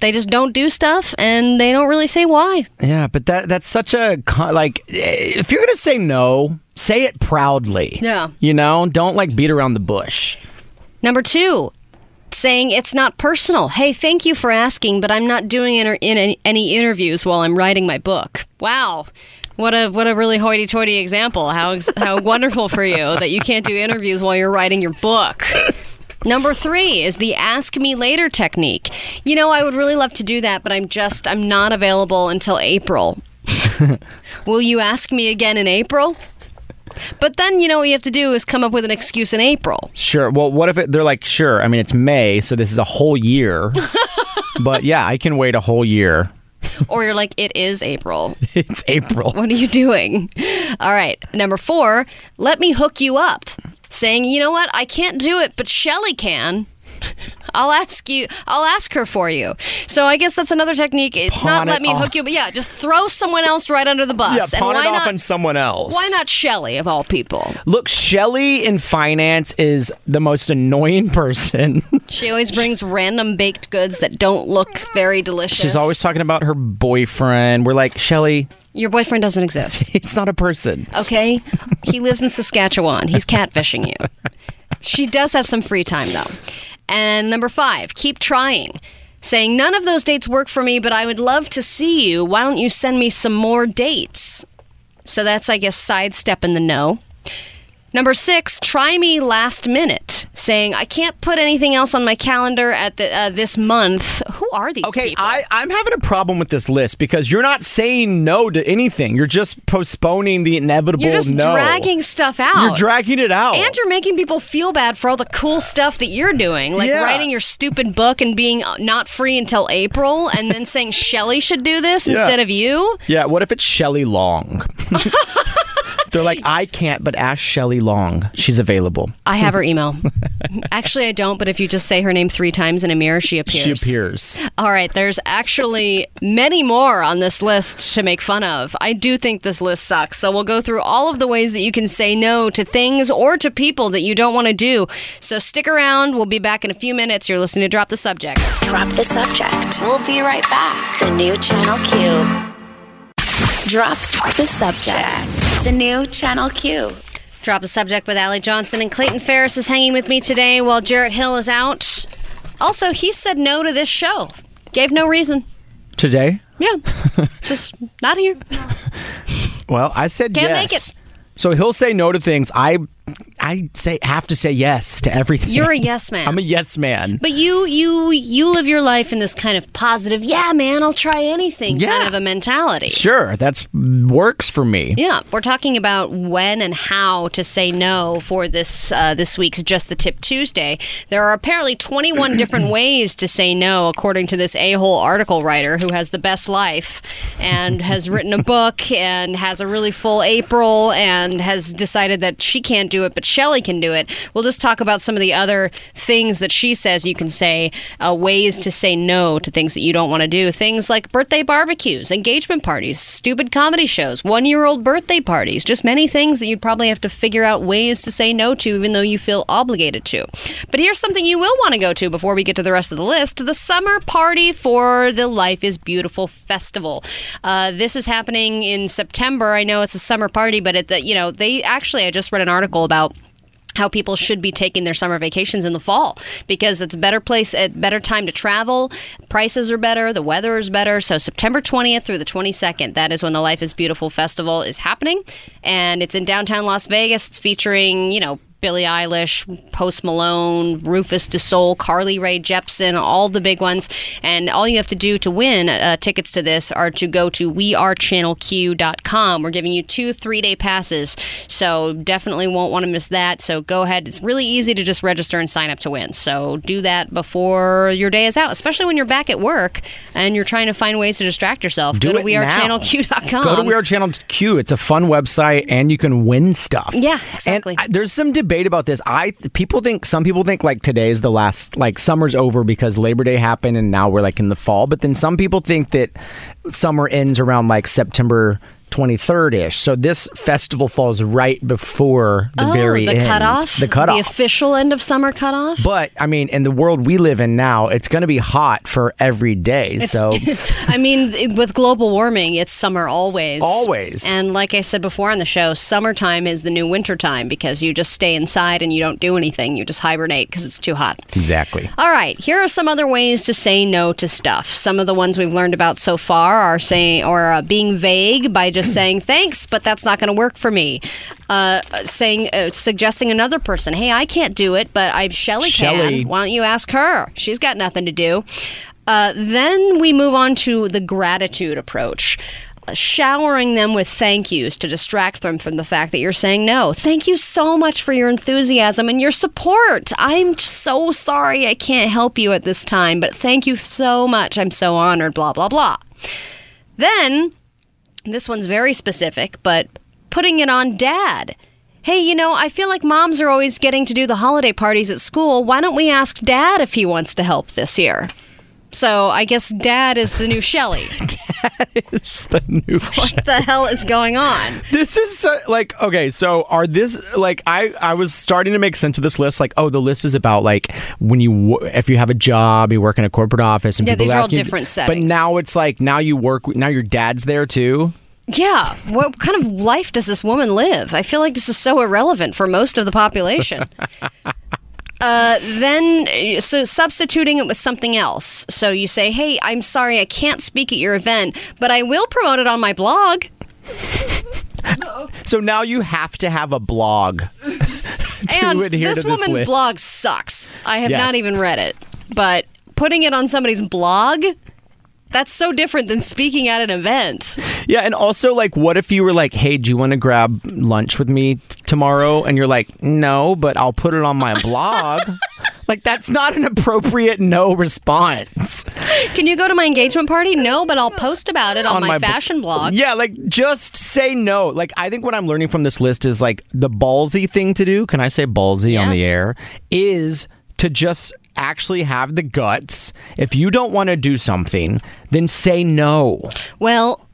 They just don't do stuff, and they don't really say why. Yeah, but that that's such a like eh, if you're gonna say no, say it proudly. Yeah. You know, don't like beat around the bush. Number two, saying it's not personal. Hey, thank you for asking, but I'm not doing inter- in any, interviews while I'm writing my book. Wow. What a what a really hoity-toity example. How how wonderful for you that you can't do interviews while you're writing your book. Number three is the ask me later technique. You know, I would really love to do that, but I'm just I'm not available until April. Will you ask me again in April? But then you know what you have to do is come up with an excuse in April. Sure. Well, what if it, they're like, sure. I mean, it's May, so this is a whole year. but yeah, I can wait a whole year. Or you're like, it is April. It's April. What are you doing? All right. Number four, let me hook you up. Saying, you know what, I can't do it, but Shelly can. I'll ask you. I'll ask her for you. So I guess that's another technique. It's Pawn not let me off. hook you, but yeah, just throw someone else right under the bus. Yeah, and pawn why it off not? on someone else. why not Shelly of all people? Look, Shelly in finance is the most annoying person. She always brings random baked goods that don't look very delicious. She's always talking about her boyfriend. We're like, Shelly, Your boyfriend doesn't exist. it's not a person. okay? He lives in Saskatchewan. He's catfishing you. She does have some free time, though. And number five, keep trying. Saying, none of those dates work for me, but I would love to see you. Why don't you send me some more dates? So that's, I guess, sidestep in the no. Number six, try me last minute. Saying, I can't put anything else on my calendar at the, uh, this month. Who are these Okay, people? I, I'm having a problem with this list because you're not saying no to anything. You're just postponing the inevitable You're just no. dragging stuff out. You're dragging it out. And you're making people feel bad for all the cool stuff that you're doing, like Yeah. writing your stupid book and being uh, not free until April, and then saying Shelly should do this Yeah. instead of you. yeah, what if it's Shelly Long? They're like, I can't, but ask Shelly Long. She's available. I have her email. actually, I don't, but if you just say her name three times in a mirror, she appears. She appears. All right, there's actually many more on this list to make fun of. I do think this list sucks. So we'll go through all of the ways that you can say no to things or to people that you don't want to do. So stick around. We'll be back in a few minutes. You're listening to Drop the Subject. Drop the subject. We'll be right back. The new Channel Q. Drop the subject. The new Channel Q. Drop the Subject with Allie Johnson and Clayton Ferris is hanging with me today while Jarrett Hill is out. Also, he said no to this show. Gave no reason. Today? Yeah. Just not here. Well, I said Can't yes. make it. So he'll say no to things. I I say have to say yes to everything. You're a yes man. I'm a yes man. But you you you live your life in this kind of positive, yeah, man, I'll try anything kind of a mentality. Sure, that's works for me. Yeah, we're talking about when and how to say no for this uh, this week's Just the Tip Tuesday. There are apparently 21 different ways to say no, according to this a-hole article writer who has the best life and has written a book and has a really full April and has decided that she can't do it, but Shelly can do it. We'll just talk about some of the other things that she says you can say, uh, ways to say no to things that you don't want to do. Things like birthday barbecues, engagement parties, stupid comedy shows, one year old birthday parties, just many things that you'd probably have to figure out ways to say no to, even though you feel obligated to. But here's something you will want to go to before we get to the rest of the list the summer party for the Life is Beautiful Festival. Uh, this is happening in September. I know it's a summer party, but it, you know, they actually, I just read an article about how people should be taking their summer vacations in the fall because it's a better place a better time to travel. Prices are better. The weather is better. So september 20th through the 22nd that is when the life is beautiful festival is happening. And it's in downtown las vegas. It's featuring you know Billie Eilish, Post Malone, Rufus Du Sol, Carly Rae Jepsen, all the big ones. And all you have to do to win uh, tickets to this are to go to wearechannelq.com. We're giving you two three day passes, so definitely won't want to miss that. So go ahead. It's really easy to just register and sign up to win. So do that before your day is out, especially when you're back at work and you're trying to find ways to distract yourself. Do go to wearechannelq.com. Go to We Are Channel Q. It's a fun website, and you can win stuff. Yeah, exactly. And there's some debate debate about this. I people think some people think like today is the last like summer's over because Labor Day happened and now we're like in the fall. But then some people think that summer ends around like September 23rd ish. So this festival falls right before the oh, very the end. cutoff, The cutoff. the official end of summer cutoff. but I mean, in the world we live in now, it's going to be hot for every day. So I mean, with global warming, it's summer always. Always. And like I said before on the show, summertime is the new wintertime because you just stay inside and you don't do anything. You just hibernate because it's too hot. exactly. All right, here are some other ways to say no to stuff. Some of the ones we've learned about so far are saying or uh, being vague by just saying thanks, but that's not going to work for me. Uh, saying, uh, suggesting another person, hey, I can't do it, but I Shelly Shelley. can. Why don't you ask her? She's got nothing to do. Uh, then we move on to the gratitude approach. Showering them with thank yous to distract them from the fact that you're saying no. Thank you so much for your enthusiasm and your support. I'm so sorry I can't help you at this time, but thank you so much. I'm so honored, blah, blah, blah. Then, this one's very specific, but putting it on dad. Hey, you know, I feel like moms are always getting to do the holiday parties at school. Why don't we ask dad if he wants to help this year? So I guess dad is the new Shelly. It's the new what the hell is going on? This is so, like okay. So are this like I I was starting to make sense of this list. Like oh, the list is about like when you if you have a job, you work in a corporate office, and Yeah, people these are all different you- different But now it's like now you work. Now your dad's there too. Yeah, what kind of life does this woman live? I feel like this is so irrelevant for most of the population. Uh, then, uh, so substituting it with something else. So you say, "Hey, I'm sorry, I can't speak at your event, but I will promote it on my blog." So now you have to have a blog. and adhere this this woman's list. blog sucks. I have Yes. not even read it, but putting it on somebody's blog. That's so different than speaking at an event. Yeah, and also like, what if you were like, "Hey, do you want to grab lunch with me t- tomorrow?" And you're like, "No, but I'll put it on my blog." like that's not an appropriate no response. Can you go to my engagement party? No, but I'll post about it on, my, bl- fashion blog. Yeah, like just say no. Like I think what I'm learning from this list is like the ballsy thing to do. Can I say ballsy on the air? Is to just actually have the guts. If you don't want to do something, then say no. Well,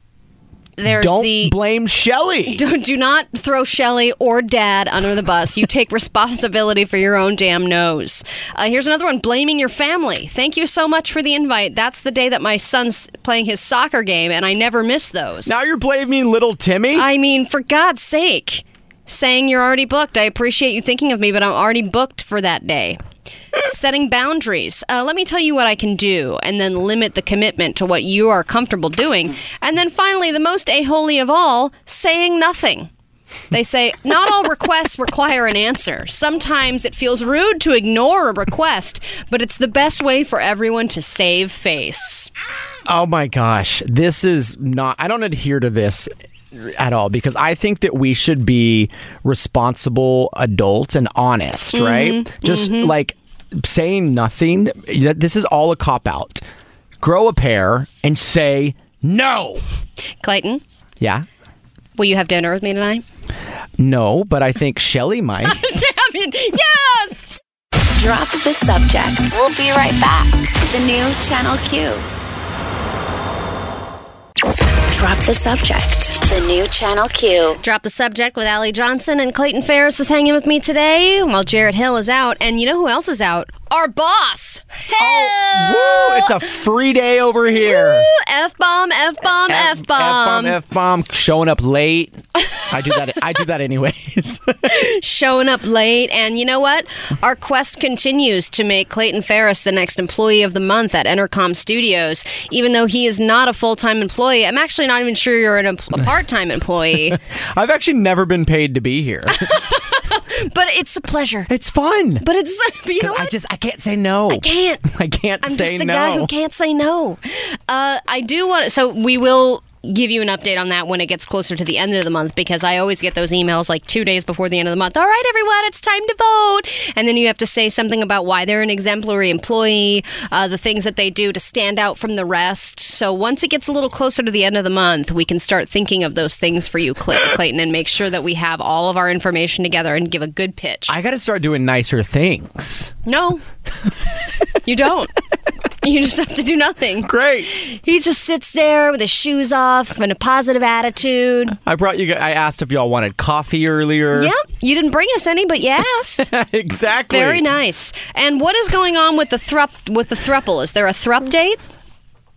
there's don't the blame Shelly. do, do not throw Shelly or Dad under the bus. You take responsibility for your own damn nose. Uh, here's another one: blaming your family. Thank you so much for the invite. That's the day that my son's playing his soccer game, and I never miss those. Now you're blaming little Timmy. I mean, for God's sake, saying you're already booked. I appreciate you thinking of me, but I'm already booked for that day. Setting boundaries. Uh, let me tell you what I can do, and then limit the commitment to what you are comfortable doing. And then finally, the most a holy of all, saying nothing. They say, not all requests require an answer. Sometimes it feels rude to ignore a request, but it's the best way for everyone to save face. Oh my gosh, this is not. I don't adhere to this at all because I think that we should be responsible adults and honest, Mm-hmm, right? Just like saying nothing. This is all a cop out. Grow a pair and say no. Clayton, Yeah. will you have dinner with me tonight? No, but I think Shelly might. Damn it! Yes! Drop the subject. We'll be right back. The new Channel Q. Drop the subject. The new Channel Q. Drop the subject with Allie Johnson and Clayton Ferris is hanging with me today while Jarrett Hill is out. And you know who else is out? Our boss! Oh, Woo! It's a free day over here. F bomb, F bomb, F bomb. F bomb. F bomb, showing up late. I do that. I do that anyways. Showing up late. And you know what? Our quest continues to make Clayton Ferris the next employee of the month at Entercom Studios. Even though he is not a full time employee, I'm actually not even sure you're an, a part time employee. I've actually never been paid to be here. but it's a pleasure. It's fun. But it's, you know I just I can't say no. I can't. I can't say no. I'm say just a no. guy who can't say no. Uh, I do want. So we will give you an update on that when it gets closer to the end of the month because I always get those emails like two days before the end of the month. All right, everyone, it's time to vote. And then you have to say something about why they're an exemplary employee, uh, the things that they do to stand out from the rest. So once it gets a little closer to the end of the month, we can start thinking of those things for you, Clay- Clayton, and make sure that we have all of our information together and give a good pitch. I got to start doing nicer things. no, you don't. You just have to do nothing. Great. He just sits there with his shoes off and a positive attitude. I brought you. I asked if y'all wanted coffee earlier. Yep, you didn't bring us any, but you asked. exactly. Very nice. And what is going on with the thrup with the thruple? Is there a thrup date?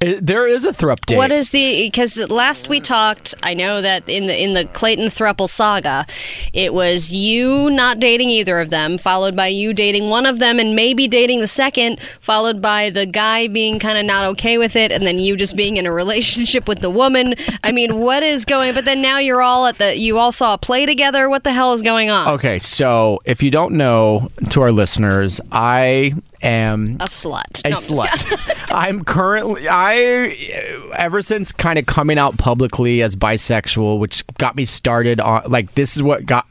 Uh, There is a thrup date. What is the because last we talked, I know that in the in the Clayton thruple saga, it was you not dating either of them, followed by you dating one of them and maybe dating the second, followed by the guy being kind of not okay with it, and then you just being in a relationship with the woman. I mean, what is going? But then now you're all at the you all saw a play together. What the hell is going on? Okay, so if you don't know, to our listeners, I am A slut. a No, I'm slut. I'm currently I ever since kind of coming out publicly as bisexual, which got me started on like this is what got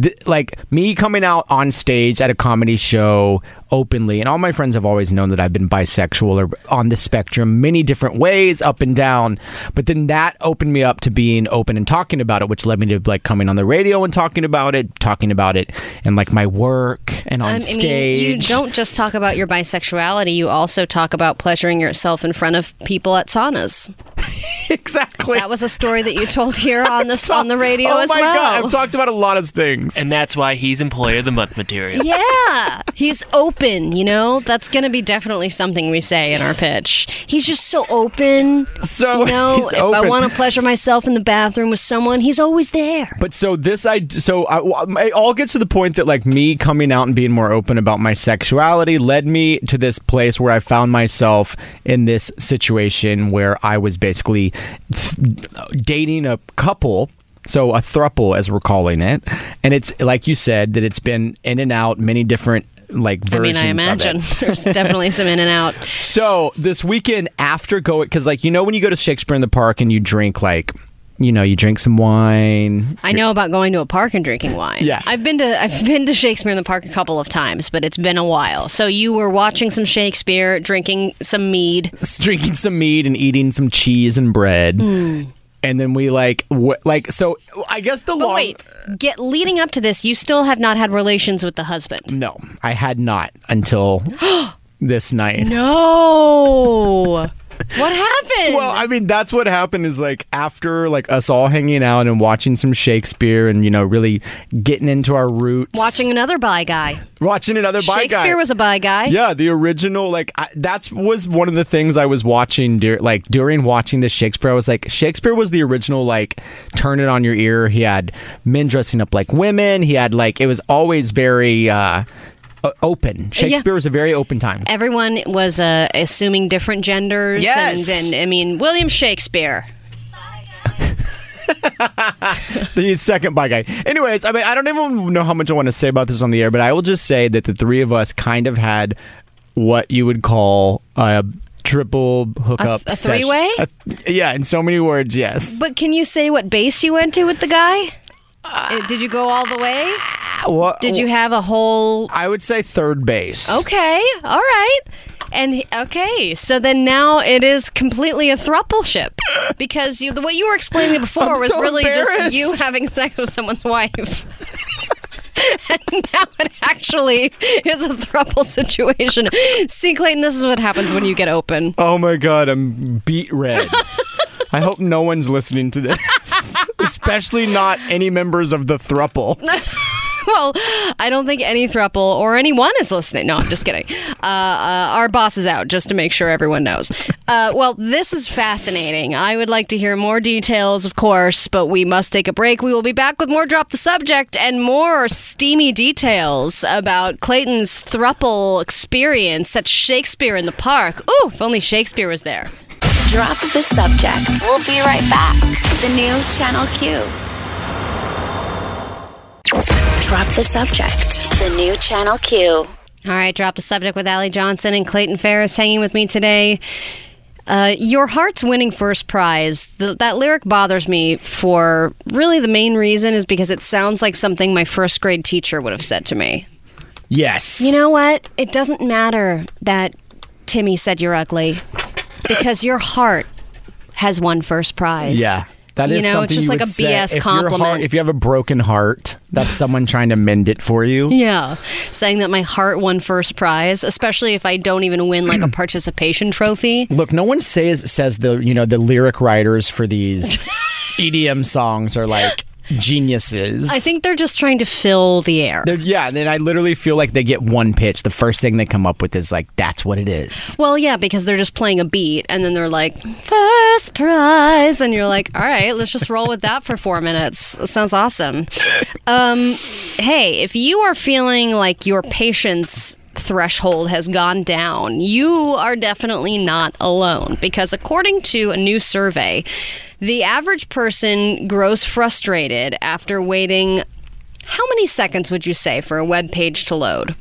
th- like me coming out on stage at a comedy show openly, and all my friends have always known that I've been bisexual or on the spectrum many different ways, up and down. But then that opened me up to being open and talking about it, which led me to like coming on the radio and talking about it, talking about it, and like my work and on um, I stage. mean, you don't just talk about your bisexuality, you also talk about pleasuring yourself in front of people at saunas. exactly. That was a story that you told here on the on the radio oh as my well. god, I've talked about a lot of things. And that's why he's Employee of the Month material. yeah, he's open. You know, that's going to be definitely something we say in our pitch. He's just so open. So You know, if I want to pleasure myself in the bathroom with someone, he's always there. But so this I so I, um, it all gets to the point that like me coming out and being more open about my sexuality led me to this place where I found myself in this situation where I was basically dating a couple. So a thruple, as we're calling it, and it's like you said that it's been in and out many different like I mean, I imagine there's definitely some in and out. So this weekend after going, because like you know when you go to Shakespeare in the Park and you drink like, you know, you drink some wine. I know about going to a park and drinking wine. Yeah. I've been to I've been to Shakespeare in the Park a couple of times, but it's been a while. So you were watching some Shakespeare, drinking some mead. drinking some mead and eating some cheese and bread. Hmm. And then we like wh- like so I guess the But long wait, get leading up to this, you still have not had relations with the husband. No, I had not until this night. No. what happened? Well, I mean, that's what happened is like after like us all hanging out and watching some Shakespeare and you know really getting into our roots. Watching another bi guy. watching another bi guy. Shakespeare was a bi guy. Yeah, the original like I, that's was one of the things I was watching dur- like during watching the Shakespeare. I was like Shakespeare was the original like turn it on your ear. He had men dressing up like women. He had like it was always very uh, open. Shakespeare was a very open time. Everyone was uh, assuming different genders. Yes. And, and I mean, William Shakespeare. the second bi guy. Anyways, I mean I don't even know how much I want to say about this on the air, but I will just say that the three of us kind of had what you would call a triple hookup a sesh- three-way? a th- yeah, in so many words, yes. But can you say what base you went to with the guy? Uh, Did you go all the way? What, Did you have a whole I would say third base. Okay, all right. And he- okay, so then now it is completely a thruple ship because you, the what you were explaining before I'm was so really just embarrassed. you having sex with someone's wife. and now it actually is a thruple situation. See, Clayton, this is what happens when you get open. Oh my god, I'm beat red. I hope no one's listening to this, especially not any members of the thruple. Well, I don't think any thruple or anyone is listening. No, I'm just kidding. Uh, uh, our boss is out, just to make sure everyone knows. Uh, well, this is fascinating. I would like to hear more details, of course, but we must take a break. We will be back with more Drop the Subject and more steamy details about Clayton's thruple experience at Shakespeare in the Park. Ooh, if only Shakespeare was there. Drop the subject. We'll be right back. The new Channel Q. Drop the subject. The new Channel Q. All right, drop the subject with Allie Johnson and Clayton Ferris hanging with me today. Uh, your heart's winning first prize. The, that lyric bothers me for really the main reason is because it sounds like something my first grade teacher would have said to me. Yes. You know what? It doesn't matter that Timmy said you're ugly because your heart has won first prize. Yeah. That is you know, something it's just like a. BS If compliment. heart- if you have a broken heart, that's someone trying to mend it for you. Yeah, saying that my heart won first prize, especially if I don't even win like a participation trophy. Look, no one says says the you know the lyric writers for these EDM songs are like geniuses. I think they're just trying to fill the air. They're, yeah, and then I literally feel like they get one pitch. The first thing they come up with is like, "That's what it is." Well, yeah, because they're just playing a beat and then they're like, first prize. And you're like, all right, let's just roll with that for four minutes. That sounds awesome. Um, hey, if you are feeling like your patience threshold has gone down, you are definitely not alone because according to a new survey, the average person grows frustrated after waiting. How many seconds would you say for a web page to load?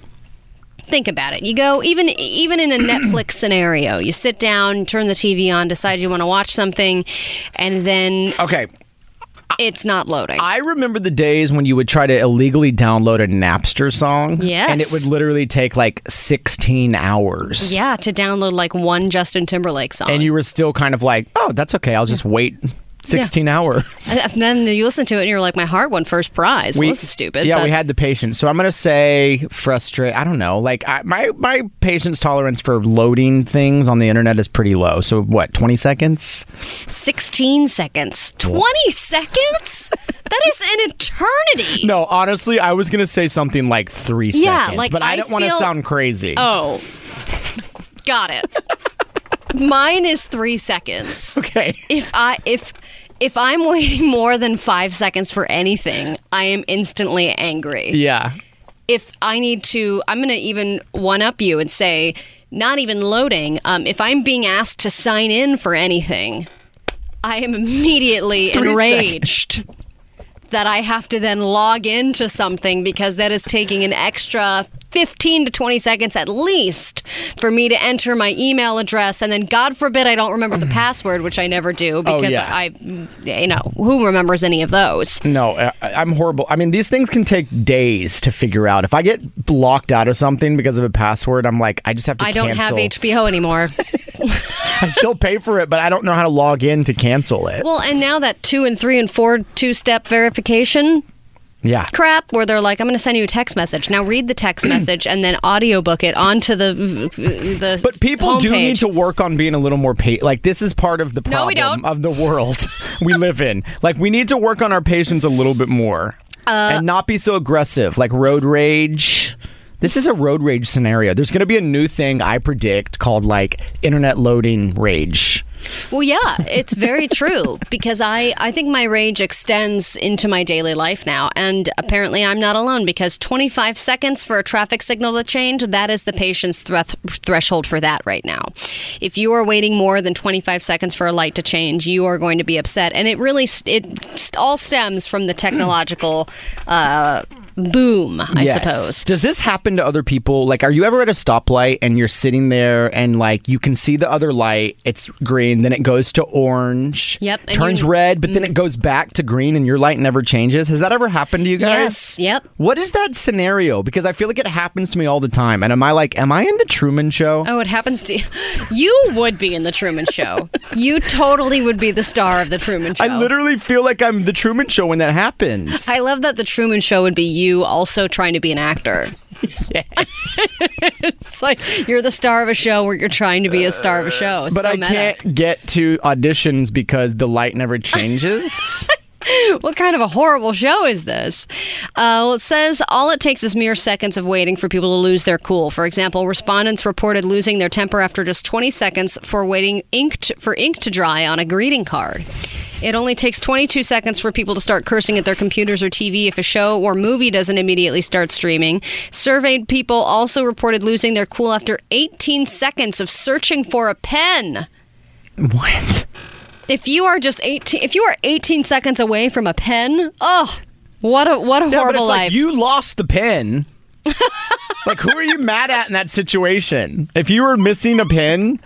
think about it. You go even even in a Netflix scenario, you sit down, turn the TV on, decide you want to watch something, and then Okay, it's not loading. I remember the days when you would try to illegally download a Napster song. Yes. And it would literally take like 16 hours. yeah, to download like one Justin Timberlake song. And you were still kind of like, oh, that's okay. I'll just wait 16 hours. and then you listen to it and you're like, my heart won first prize. well, this is stupid. Yeah, but we had the patience. So I'm gonna say frustrate. I don't know. Like I, my my patience tolerance for loading things on the internet is pretty low. So what? 20 seconds? 16 seconds. 20 seconds? That is an eternity. No, honestly, I was gonna say something like three Yeah, seconds, like, but I, I don't want to sound crazy. Oh, got it. Mine is three seconds. Okay. if I if if I'm waiting more than five seconds for anything, I am instantly angry. Yeah. If I need to, I'm going to even one up you and say, not even loading. Um, if I'm being asked to sign in for anything, I am immediately Three enraged that I have to then log into something because that is taking an extra 15 to 20 seconds at least for me to enter my email address and then God forbid I don't remember the mm. password which I never do oh, because Oh, yeah. I you know who remembers any of those No, I, I'm horrible. I mean, these things can take days to figure out. If I get blocked out of something because of a password, I'm like, I just have to. I don't have. HBO anymore I still pay for it, but I don't know how to log in to cancel it. well and now that 2 and 3 and 4 two step verification yeah. crap where they're like I'm going to send you a text message now read the text message and then audiobook it onto the the But people do need to work on being a little more pa- like this is part of the problem No, of the world we live in. Like we need to work on our patience a little bit more Uh, and not be so aggressive. Like road rage. This is a road rage scenario. There's going to be a new thing I predict called like internet loading rage. Well, yeah, it's very true because I, I think my rage extends into my daily life now. And apparently, I'm not alone because 25 seconds for a traffic signal to change, that is the patience threth threshold for that right now. If you are waiting more than 25 seconds for a light to change, you are going to be upset. And it really, it all stems from the technological uh, boom, I Yes. suppose. Does this happen to other people? Like, are you ever at a stoplight and you're sitting there and like you can see the other light, it's green, then it goes to orange, Yep, turns you- red, but then mm. it goes back to green and your light never changes? Has that ever happened to you guys? Yes, yep. What is that scenario? Because I feel like it happens to me all the time. And am I like, am I in the Truman Show? Oh, it happens to you. you. would be in the Truman Show. You totally would be the star of the Truman Show. I literally feel like I'm the Truman Show when that happens. I love that the Truman Show would be you also trying to be an actor. Yes. it's like you're the star of a show where you're trying to be a star of a show. It's but so I meta. can't get to auditions because the light never changes. What kind of a horrible show is this? Uh, well, it says all it takes is mere seconds of waiting for people to lose their cool. For example, respondents reported losing their temper after just 20 seconds for waiting ink to, for ink to dry on a greeting card. It only takes 22 seconds for people to start cursing at their computers or TV if a show or movie doesn't immediately start streaming. Surveyed people also reported losing their cool after 18 seconds of searching for a pen. what? If you are just 18 if you are 18 seconds away from a pen, oh, what a what a Yeah, but horrible it's life. like you lost the pen. like who are you mad at in that situation? If you were missing a pin,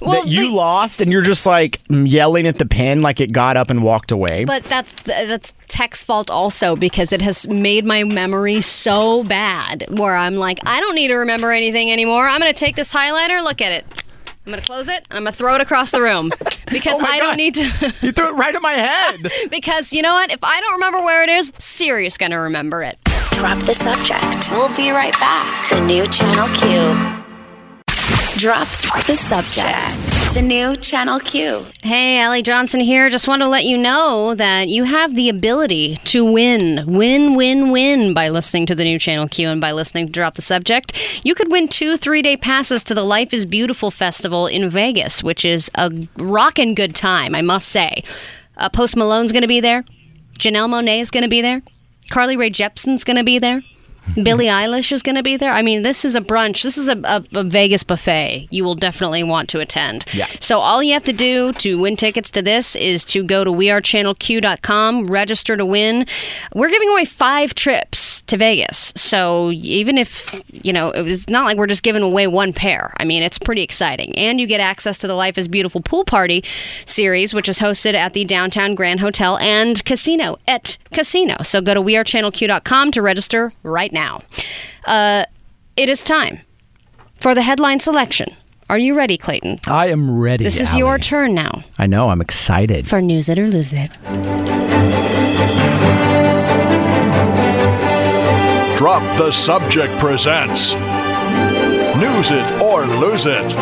Well, that you the- lost and you're just like yelling at the pen like it got up and walked away. But that's that's tech's fault also because it has made my memory so bad where I'm like, I don't need to remember anything anymore. I'm going to take this highlighter, look at it. I'm going to close it. and I'm going to throw it across the room because Oh I God. don't need to. you threw it right at my head. because you know what? If I don't remember where it is, Siri's going to remember it. Drop the subject. We'll be right back. The new Channel Q. Drop the subject. The new Channel Q. Hey, Allie Johnson here. Just want to let you know that you have the ability to win, win, win, win by listening to the new Channel Q and by listening to Drop the Subject. You could win two three day passes to the Life is Beautiful Festival in Vegas, which is a rockin' good time, I must say. Uh, Post Malone's going to be there. Janelle Monáe is going to be there. Carly Rae Jepsen's going to be there. Billie Eilish is going to be there. I mean, this is a brunch. This is a, a, a Vegas buffet. You will definitely want to attend. Yeah. So all you have to do to win tickets to this is to go to wearechannelq.com, register to win. We're giving away five trips to Vegas. So even if, you know, it's not like we're just giving away one pair. I mean, it's pretty exciting. And you get access to the Life is Beautiful pool party series, which is hosted at the Downtown Grand Hotel and Casino at Casino. So go to wearechannelq.com to register right now. Uh, it is time for the headline selection. Are you ready, Clayton? I am ready. This is Allie. your turn now I know. I'm excited. for News It or Lose It. Drop the Subject presents News It or Lose It.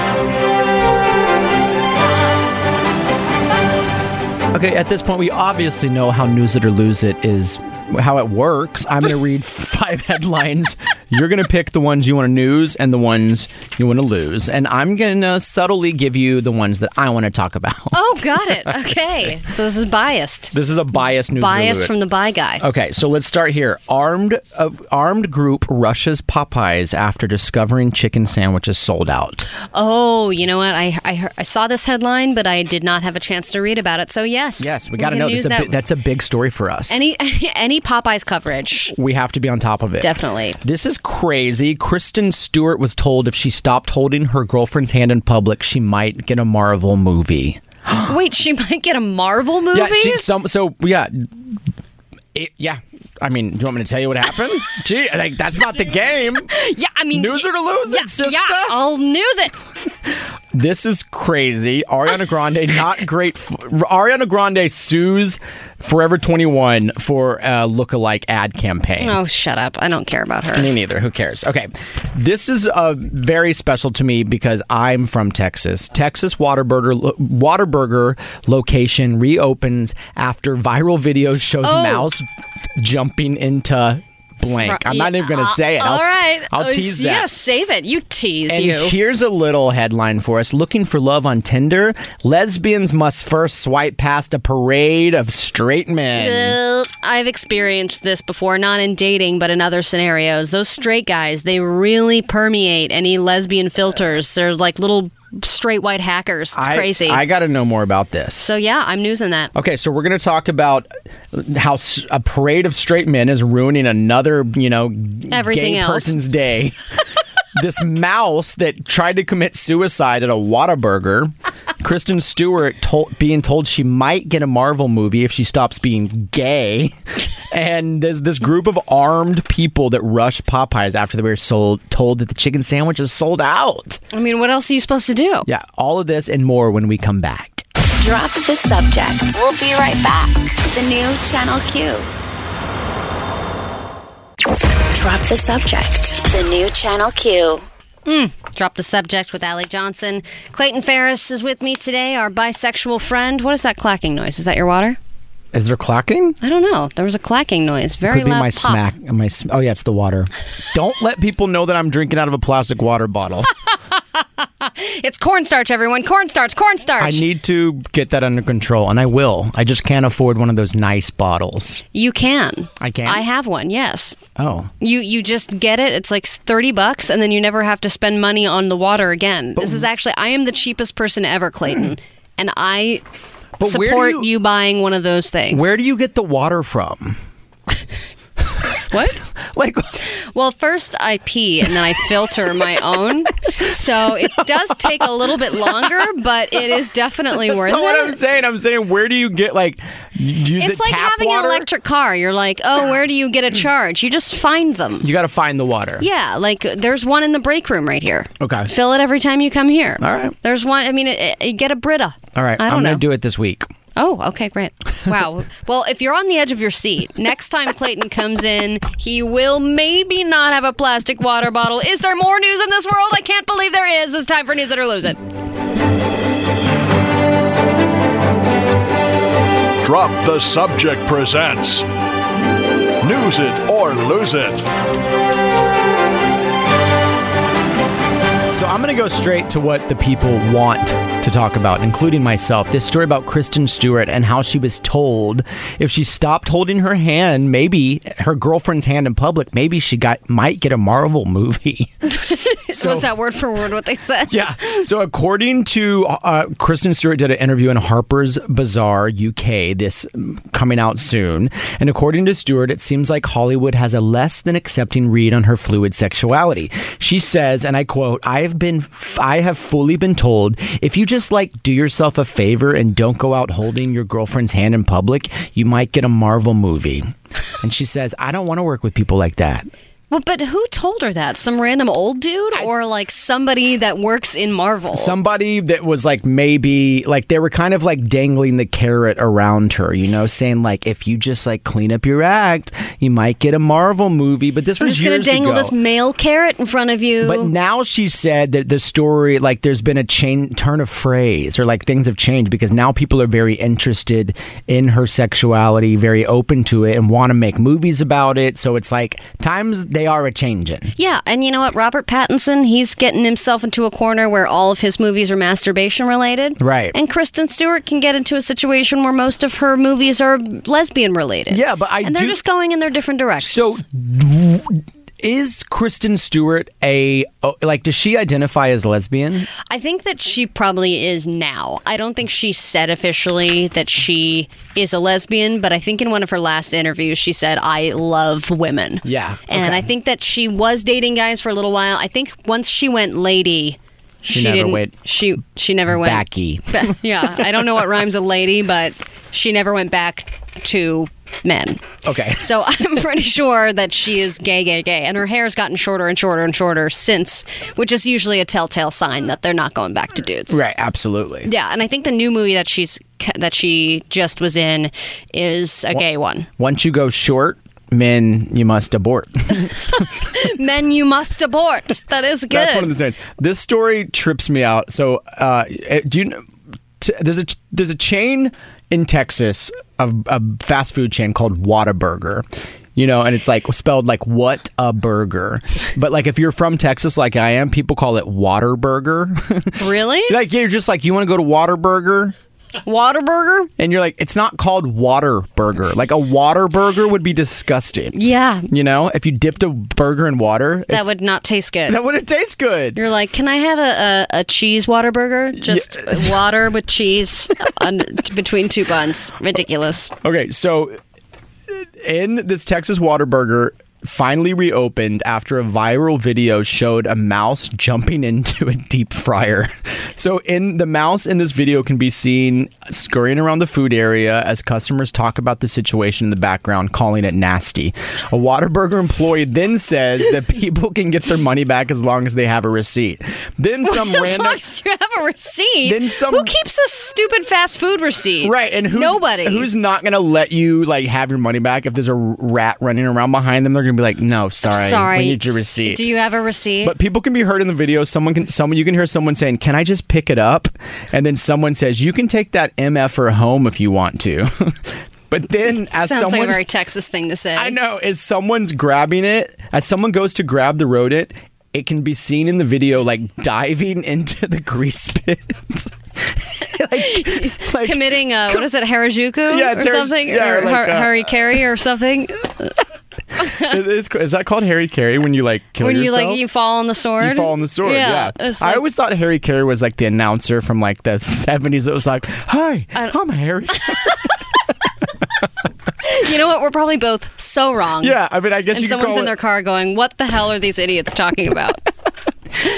Okay, at this point, we obviously know how News It or Lose It is, how it works. I'm going to read five headlines. You're going to pick the ones you want to news and the ones you want to lose. And I'm going to subtly give you the ones that I want to talk about. Oh, got it. Okay. so this is biased. This is a biased news. or Bias from the buy guy. Okay, so let's start here. Armed uh, armed group rushes Popeyes after discovering chicken sandwiches sold out. Oh, you know what? I I, heard, I saw this headline, but I did not have a chance to read about it. So yes, Yes, we got to know. Is a that. that's a big story for us. any any Popeyes coverage. we have to be on top of it. Definitely. This is crazy. Kristen Stewart was told if she stopped holding her girlfriend's hand in public, she might get a Marvel movie. Wait, she might get a Marvel movie. Yeah, she some so yeah. It, yeah, I mean, do you want me to tell you what happened? Gee, like that's not the game. Yeah, I mean, News or to lose yeah, it, sister? Yeah, I'll news it. This is crazy. Ariana Grande, not great. F- Ariana Grande sues Forever 21 for a look-alike ad campaign. Oh, shut up! I don't care about her. Me neither. Who cares? Okay. This is uh, very special to me because I'm from Texas. Texas Waterburger Waterburger location reopens after viral video shows Oh. mouse jumping into blank. I'm not even going to say it. I'll, All right, I'll Oh, tease you that. gotta save it. You tease And you. here's a little headline for us. Looking for love on Tinder? Lesbians must first swipe past a parade of straight men. Uh, I've experienced this before, not in dating, but in other scenarios. Those straight guys, they really permeate any lesbian filters. They're like little straight white hackers. It's I- crazy. I got to know more about this. so yeah, I'm newsing that. Okay, so we're going to talk about how a parade of straight men is ruining another, you know, Everything gay else. person's day. this mouse that tried to commit suicide at a Whataburger, Kristen Stewart told, being told she might get a Marvel movie if she stops being gay. And there's this group of armed people that rushed Popeyes after they were sold, told that the chicken sandwich is sold out. I mean, what else are you supposed to do? Yeah, all of this and more when we come back. Drop the subject. We'll be right back. The new Channel Q. Drop the subject. The new Channel Q. Hmm. Drop the subject with Allie Johnson. Clayton Ferris is with me today, our bisexual friend. What is that clacking noise? Is that your water? Is there clacking? I don't know. There was a clacking noise. Very Could be loud my pop. smack. My sm- oh yeah, it's the water. Don't let people know that I'm drinking out of a plastic water bottle. It's cornstarch, everyone. Cornstarch. Cornstarch. I need to get that under control, and I will. I just can't afford one of those nice bottles. you can. I can? I have one. Yes. Oh, You you just get it. It's like thirty bucks, and then you never have to spend money on the water again. this is actually I am the cheapest person ever, Clayton, and I But support you- you, buying one of those things. where do you get the water from? What? Like, Well, first I pee and then I filter my own. So it does take a little bit longer, but it is definitely worth that's not what I'm saying. I'm saying, where do you get like you use It's it like having water? an electric car. You're like, oh, where do you get a charge? You just find them. you got to find the water. Yeah, like there's one in the break room right here. Okay. Fill it every time you come here. All right. There's one. I mean, it, it- you get a Brita. All right. I don't I'm know. gonna do it this week. Oh, okay, great. Wow. well, if you're on the edge of your seat, next time Clayton comes in, he will maybe not have a plastic water bottle. Is there more news in this world? I can't believe there is. It's time for News It or Lose It. Drop the Subject presents News It or Lose It. So I'm going to go straight to what the people want to talk about, including myself. This story about Kristen Stewart and how she was told if she stopped holding her hand, maybe her girlfriend's hand in public, maybe she got might get a Marvel movie. So- Was that word for word what they said? Yeah. So according to uh, Kristen Stewart, did an interview in Harper's Bazaar UK. This um, coming out soon. And according to Stewart, it seems like Hollywood has a less than accepting read on her fluid sexuality. She says, and I quote: "I have been, I have fully been told if you just like do yourself a favor and don't go out holding your girlfriend's hand in public, you might get a Marvel movie." And she says, "I don't want to work with people like that." Well, but who told her that? Some random old dude or like somebody that works in Marvel? somebody that was like maybe like they were kind of like dangling the carrot around her, you know, saying like if you just like clean up your act, you might get a Marvel movie. But this I'm was just going to dangle ago. this male carrot in front of you. But now she said that the story, like, there's been a chain turn of phrase, or like things have changed because now people are very interested in her sexuality, very open to it, and want to make movies about it. So it's like times they are a changing. Yeah, and you know what? Robert Pattinson, he's getting himself into a corner where all of his movies are masturbation related. Right. And Kristen Stewart can get into a situation where most of her movies are lesbian related. Yeah, but I And they're do- just going in their different directions. So, is Kristen Stewart a oh, like? Does she identify as lesbian? I think that she probably is now. I don't think she said officially that she is a lesbian, but I think in one of her last interviews she said, I love women. Yeah, And okay. I think that she was dating guys for a little while. I think once she went lady, She never didn't, went She she never went Backy. Ba- yeah, I don't know what rhymes with lady, but she never went back to men. Okay. So I'm pretty sure that she is gay, gay, gay, and her hair's gotten shorter and shorter and shorter since, which is usually a telltale sign that they're not going back to dudes. Right. Absolutely. Yeah, and I think the new movie that she's that she just was in is a gay one. Once you go short, men, you must abort. Men, you must abort. That is good. That's one of the things. This story trips me out. So, uh, eh, do you know? T- there's a there's a chain in Texas of a fast food chain called Whataburger. You know, and it's like spelled like what a burger. But like if you're from Texas like I am, people call it Waterburger. really? like you're just like you want to go to Waterburger? Waterburger? And you're like, it's not called water burger. Like a water burger would be disgusting. Yeah, You know, if you dipped a burger in water, that would not taste good. that wouldn't taste good. You're like, can I have a, a, a cheese water burger? Just water with cheese under, between two buns. Ridiculous. Okay, so in this Texas Waterburger finally reopened after a viral video showed a mouse jumping into a deep fryer. So in the mouse in this video can be seen scurrying around the food area as customers talk about the situation in the background calling it nasty. A Waterburger employee then says that people can get their money back as long as they have a receipt. Then some As random long as you have a receipt. Then some- Who keeps a stupid fast food receipt? Right, and who's, Nobody. Who's not going to let you like have your money back if there's a rat running around behind them? They're going to be like, "No, sorry, Sorry. we need your receipt." Do you have a receipt? but people can be heard in the video. Someone can, someone you can hear someone saying, "Can I just pick it up?" And then someone says, "You can take that mf'er home if you want to." but then, as Sounds someone, like a very Texas thing to say. I know, as someone's grabbing it, as someone goes to grab the rodent, it can be seen in the video like diving into the grease pit. like, like- Committing, uh, what is it, Harajuku Yeah, or Har- something? yeah, or or like, har- uh, Harry Carey or something? Is, is that called Harry Carey when you like kill when you like you fall on the sword? You fall on the sword. Yeah, it's I always thought Harry Carey was like the announcer from like the seventies. It was like, "Hi, I'm Harry." You know what? We're probably both so wrong. Yeah, I mean, I guess And someone's in it- their car going, "What the hell are these idiots talking about?"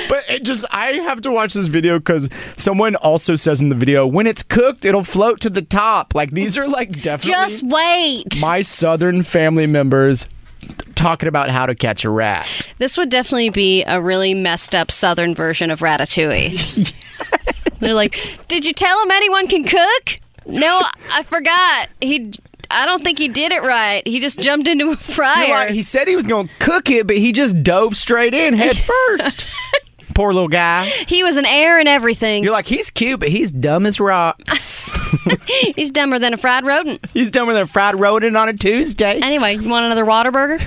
But it just, I have to watch this video because someone also says in the video, when it's cooked, it'll float to the top. Like these are like definitely Just wait. my southern family members talking about how to catch a rat. This would definitely be a really messed up Southern version of Ratatouille. They're like, "Did you tell him anyone can cook?" No, I forgot. He, I don't think he did it right. He just jumped into a You're fryer. like, he said he was going to cook it, but he just dove straight in head first. Poor little guy. he was an heir and everything. You're like, he's cute, but he's dumb as rocks. He's dumber than a fried rodent. he's dumber than a fried rodent on a Tuesday. Anyway, you want another Whataburger?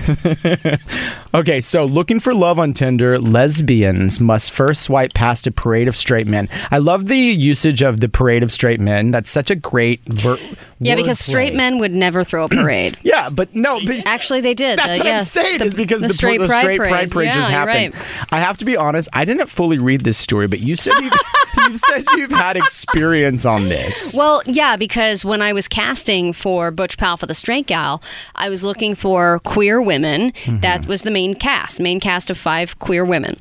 Okay, so looking for love on Tinder, lesbians must first swipe past a parade of straight men. I love the usage of the parade of straight men. That's such a great ver- Yeah, because straight men would never throw a parade. Yeah, but no, but Actually, they did. That's The- what yeah, I'm saying. the, is because the, the straight, the pride, straight parade. pride parade yeah, just happened. right. I have to be honest. I didn't fully read this story, but you said you've, you've said you've had experience on this. Well, yeah, because when I was casting for Butch Pal for the Straight Gal, I was looking for queer women. Mm-hmm. That was the main cast, main cast of five queer women.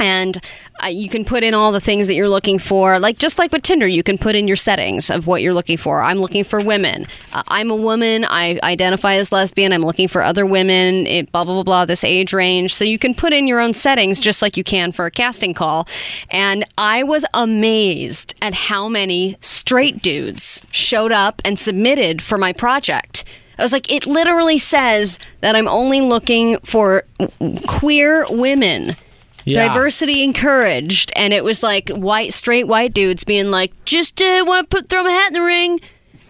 And uh, you can put in all the things that you're looking for, like just like with Tinder, you can put in your settings of what you're looking for. I'm looking for women. Uh, I'm a woman. I identify as lesbian. I'm looking for other women. It, blah blah blah blah. This age range, so you can put in your own settings just like you can for a casting call. And I was amazed at how many straight dudes showed up and submitted for my project. I was like, it literally says that I'm only looking for queer women. Yeah. Diversity encouraged, and it was like white, straight white dudes being like, "Just uh, want to put throw my hat in the ring."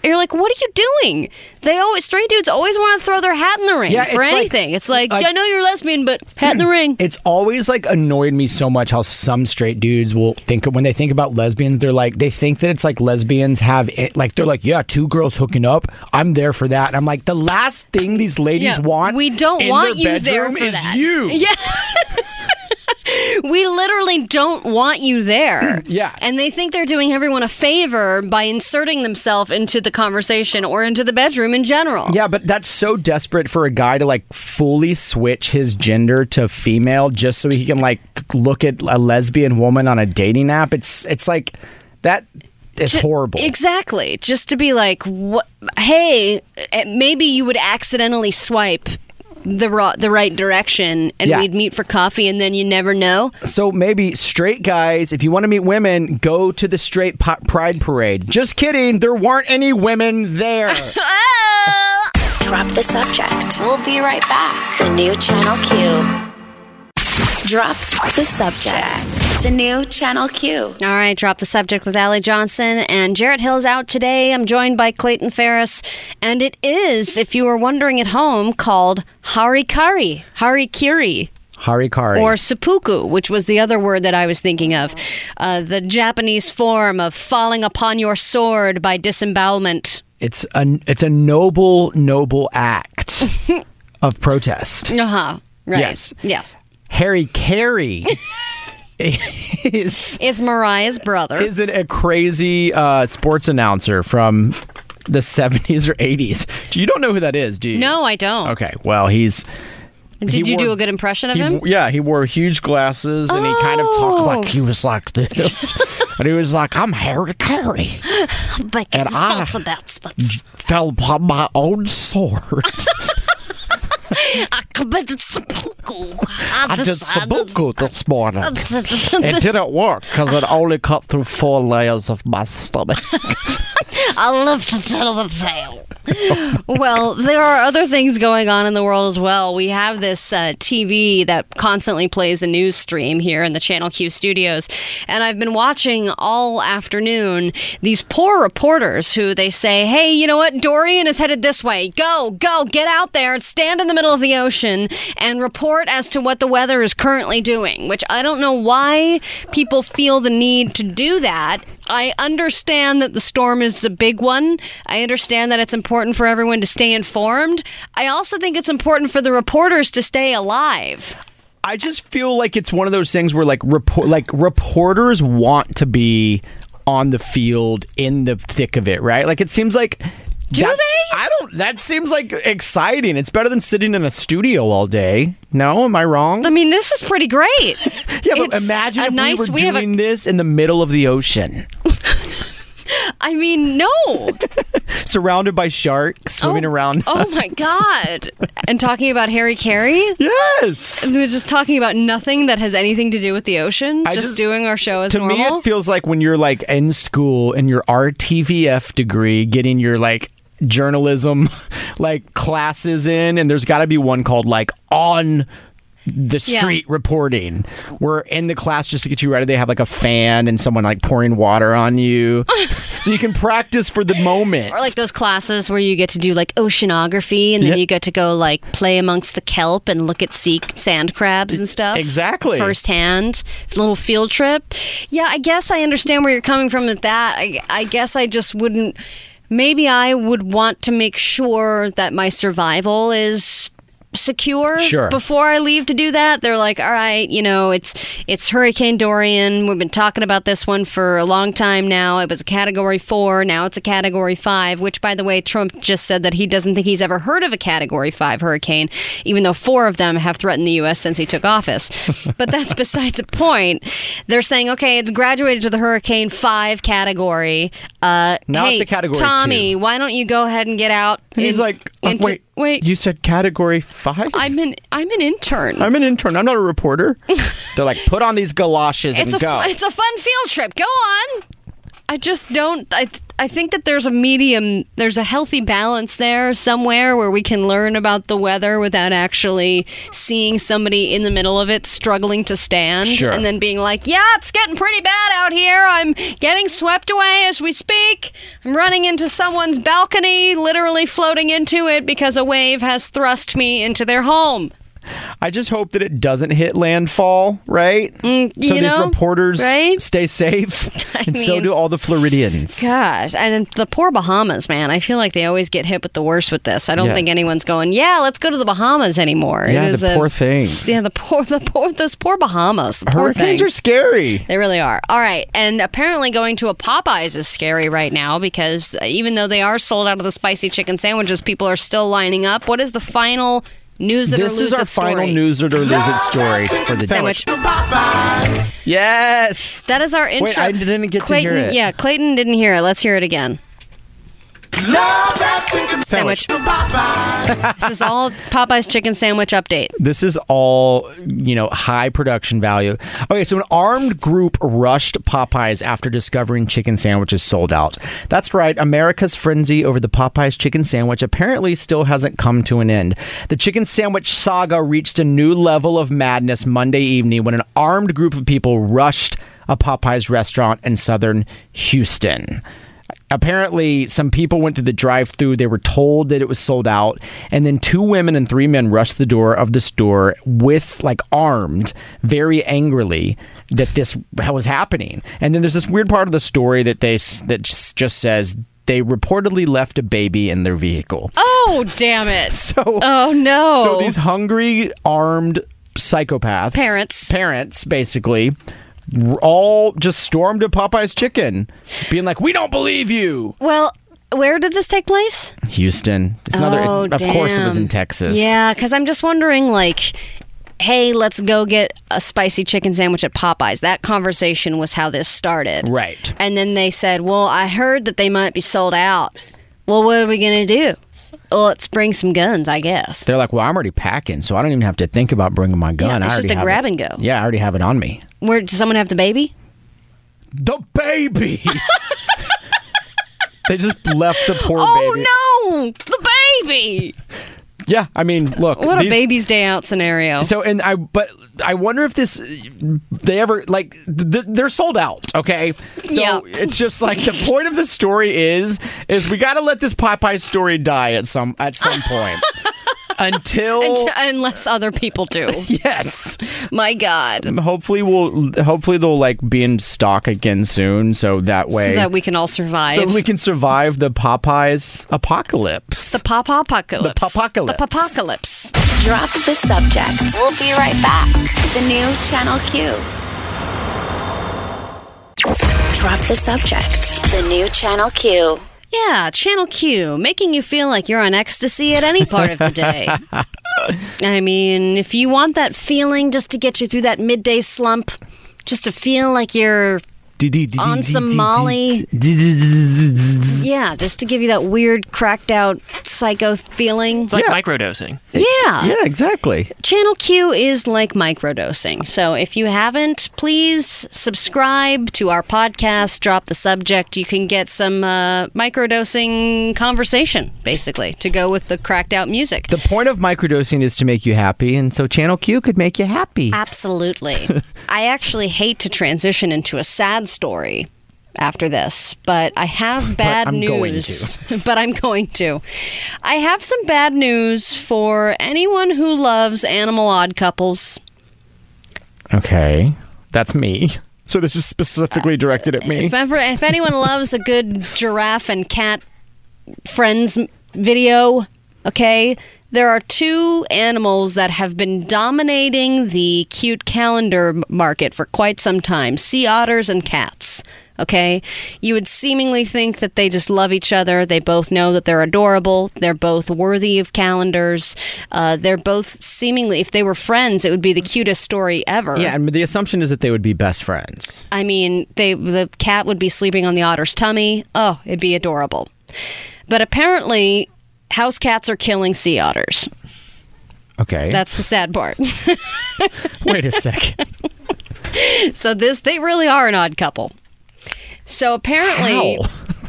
And you're like, "What are you doing?" They always straight dudes always want to throw their hat in the ring Yeah, for it's like- anything. it's like, like- I know you're lesbian, but hat in the ring. It's always like annoyed me so much how some straight dudes will think when they think about lesbians, they're like they think that it's like lesbians have it, like they're like yeah, two girls hooking up. I'm there for that. And I'm like the last thing these ladies Yeah, want. we don't in want you there for is that. You. Yeah. we literally don't want you there. Yeah. And they think they're doing everyone a favor by inserting themselves into the conversation or into the bedroom in general. Yeah, but that's so desperate for a guy to like fully switch his gender to female just so he can like look at a lesbian woman on a dating app. It's it's like that is Ju- horrible. Exactly. Just to be like, what? Hey, eh, maybe you would accidentally swipe the ro- the right direction, and Yeah. we'd meet for coffee, and then you never know. So maybe straight guys, if you want to meet women, go to the straight po- pride parade. Just kidding, there weren't any women there. Oh! Drop the subject. We'll be right back. The new Channel Q. Drop the subject. The new Channel Q. All right, drop the subject with Allie Johnson and Jarrett Hill's out today. I'm joined by Clayton Ferris, and it is, if you were wondering at home, called harikari, harikiri. Harikari. Or seppuku, which was the other word that I was thinking of. Uh, the Japanese form of falling upon your sword by disembowelment. it's a it's a noble noble act of protest. Uh huh. Right. Yes. Yes. Harry Carey is Is Mariah's brother. isn't a crazy uh, sports announcer from the 70s or 80s. You don't know who that is, do you? no, I don't. Okay, well, he's Did he you do a good impression of he, him? yeah, he wore huge glasses and he kind of talked Oh. like he was like this. and he was like, I'm Harry Carey. But And I- what's Fell upon my own sword. I committed seppuku. I did Sabuku this morning. It didn't work because it only cut through four layers of my stomach. I love to tell the tale. well, there are other things going on in the world as well. We have this uh, TV that constantly plays a news stream here in the Channel Q studios. And I've been watching all afternoon these poor reporters who they say, hey, you know what? Dorian is headed this way. Go, go, get out there and stand in the middle of the ocean and report as to what the weather is currently doing, which I don't know why people feel the need to do that. I understand that the storm is big one. I understand that it's important for everyone to stay informed. I also think it's important for the reporters to stay alive. I just feel like it's one of those things where like report like reporters want to be on the field in the thick of it, right? Like it seems like Do That- they? I don't. That seems like exciting. It's better than sitting in a studio all day. No, am I wrong? I mean, this is pretty great. yeah, but it's imagine a if nice- we we were a- doing this in the middle of the ocean, I mean, no. surrounded by sharks swimming oh, around. Oh my god! And talking about Harry Carey. Yes. We're just talking about nothing that has anything to do with the ocean. Just, just- doing our show as to normal. me, it feels like when you're like in school and your RTVF degree, getting your like journalism like classes in, and there's got to be one called like on the Yeah. street reporting where in the class just to get you ready they have like a fan and someone like pouring water on you so you can practice for the moment or like those classes where you get to do like oceanography and then Yeah. you get to go like play amongst the kelp and look at sea sand crabs and stuff. Exactly. Firsthand. Little field trip. Yeah, I guess I understand where you're coming from with that. I, I guess I just wouldn't. Maybe I would want to make sure that my survival is secure Sure. before I leave to do that. They're like, "All right, you know, it's it's Hurricane Dorian. We've been talking about this one for a long time now. It was a category 4, now it's a category 5, which by the way, Trump just said that he doesn't think he's ever heard of a category 5 hurricane, even though 4 of them have threatened the US since he took office. but that's besides the point. They're saying, "Okay, it's graduated to the Hurricane 5 category. Uh Now hey, it's a category Tommy, two." why don't you go ahead and get out?" and he's in- like uh, into- wait wait. you said category five I'm an I'm an intern. I'm an intern i'm not a reporter they're like put on these galoshes it's a and go it's a fun field trip. Go on. I just don't. I I think that there's a medium. There's a healthy balance there somewhere where we can learn about the weather without actually seeing somebody in the middle of it struggling to stand, Sure. and then being like, "Yeah, it's getting pretty bad out here. I'm getting swept away as we speak. I'm running into someone's balcony, literally floating into it because a wave has thrust me into their home." I just hope that it doesn't hit landfall, right? so Mm, you these know, reporters right? stay safe, and so do all the Floridians. Gosh, and the poor Bahamas, man. I feel like they always get hit with the worst with this. I don't Yeah. think anyone's going, yeah, let's go to the Bahamas anymore. It Yeah, the a- poor things. Yeah, the poor, the poor, those poor Bahamas. The poor Hurricanes things. are scary. They really are. All right. And apparently going to a Popeyes is scary right now because even though they are sold out of the spicy chicken sandwiches, people are still lining up. What is the final news it This or lose is our it story? final news it or lose it story for the Sandwich. Yes. That is our intro. Wait, I didn't get to Clayton, hear it. Yeah, Clayton didn't hear it. Let's hear it again. Sandwich. this is all Popeye's chicken sandwich update. This is all, you know, high production value. Okay, so an armed group rushed Popeyes after discovering chicken sandwiches sold out. That's right, America's frenzy over the Popeyes chicken sandwich apparently still hasn't come to an end. The chicken sandwich saga reached a new level of madness Monday evening when an armed group of people rushed a Popeyes restaurant in southern Houston apparently some people went to the drive-through they were told that it was sold out and then two women and three men rushed the door of the store with like armed very angrily that this was happening and then there's this weird part of the story that they that just says they reportedly left a baby in their vehicle Oh, damn it. so Oh, no. so these hungry armed psychopaths Parents. parents basically all just stormed to Popeye's chicken being like we don't believe you well, where did this take place? Houston. It's another. Oh, of course, it was in Texas. Yeah, because I'm just wondering, like, hey, let's go get a spicy chicken sandwich at Popeyes. That conversation was how this started. Right. And then they said, well, I heard that they might be sold out. Well, what are we going to do? Well, let's bring some guns, I guess. They're like, well, I'm already packing, so I don't even have to think about bringing my gun. Yeah, it's I just a have grab it. and go. Yeah, I already have it on me. Where does someone have the baby? The baby. they just left the poor oh, baby. Oh no, the baby! Yeah, I mean, look. What a these- baby's day out scenario. So and I, but I wonder if this they ever like th- they're sold out. Okay, so Yeah. it's just like the point of the story is is we got to let this Popeye story die at some at some point until Unt- unless other people do. yes. My God. Hopefully we'll hopefully they'll like be in stock again soon, so that way So that we can all survive. so we can survive the Popeyes apocalypse. the pop apocalypse. The popocalypse. The popocalypse. Drop the subject. We'll be right back. The new Channel Q. Drop the subject. The new Channel Q. Yeah, Channel Q, making you feel like you're on ecstasy at any part of the day. I mean, if you want that feeling just to get you through that midday slump, just to feel like you're on some Molly. Yeah, just to give you that weird, cracked out psycho feeling. It's like Yeah. microdosing. Yeah. Yeah, exactly. Channel Q is like microdosing. So if you haven't, please subscribe to our podcast, Drop the Subject. You can get some uh, microdosing conversation, basically, to go with the cracked out music. The point of microdosing is to make you happy, and so Channel Q could make you happy. Absolutely. I actually hate to transition into a sad story after this, but I have bad going news. but I'm going to. I have some bad news for anyone who loves animal odd couples. Okay, that's me. So this is specifically uh, directed at me. If ever, if anyone loves a good giraffe and cat friends video, okay, there are two animals that have been dominating the cute calendar market for quite some time: sea otters and cats. Okay, you would seemingly think that they just love each other. They both know that they're adorable. They're both worthy of calendars. Uh, they're both seemingly, if they were friends, it would be the cutest story ever. Yeah, and the assumption is that they would be best friends. I mean, they the cat would be sleeping on the otter's tummy. Oh, it'd be adorable. But apparently, house cats are killing sea otters. Okay. That's the sad part. Wait a second. so this they really are an odd couple. So apparently, How?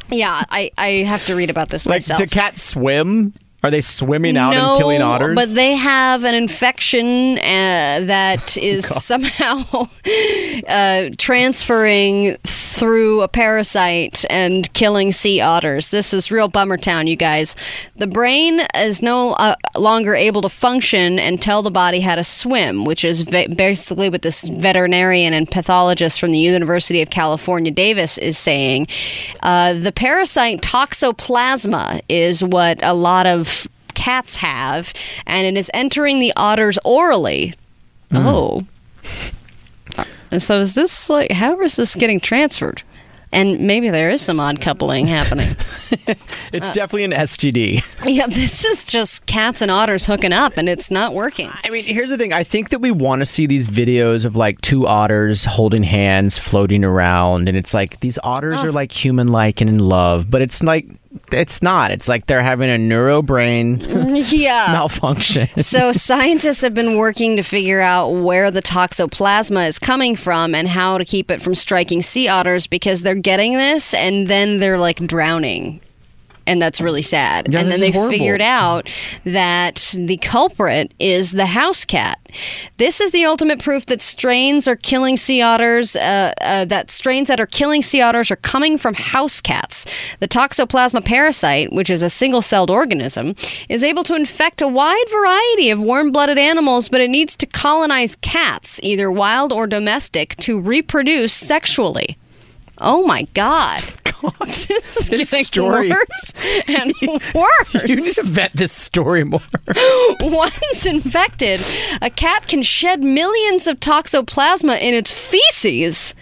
yeah, I I have to read about this Like, myself. do cats swim? Are they swimming out no, and killing otters? but they have an infection uh, that Oh, somehow uh, transferring through a parasite and killing sea otters. This is real bummer town, you guys. The brain is no uh, longer able to function and tell the body how to swim, which is va- basically what this veterinarian and pathologist from the University of California, Davis, is saying. Uh, the parasite toxoplasma is what a lot of cats have, and it is entering the otters orally. Mm. Oh. And so is this like how is this getting transferred? And maybe there is some odd coupling happening. it's uh, definitely an STD. yeah, this is just cats and otters hooking up and it's not working. I mean, here's the thing. I think that we want to see these videos of like two otters holding hands, floating around, and it's like these otters are like human-like and in love, but it's like it's not. It's like they're having a neurobrain yeah. malfunction. So scientists have been working to figure out where the toxoplasma is coming from and how to keep it from striking sea otters because they're getting this and then they're like drowning. And that's really sad. Yeah, and then they horrible. figured out that the culprit is the house cat. This is the ultimate proof that strains are killing sea otters. Uh, uh, that strains that are killing sea otters are coming from house cats. The toxoplasma parasite, which is a single-celled organism, is able to infect a wide variety of warm-blooded animals, but it needs to colonize cats, either wild or domestic, to reproduce sexually. Oh my God! this is This getting story- worse and worse. you need to vet this story more. Once infected, a cat can shed millions of toxoplasma in its feces,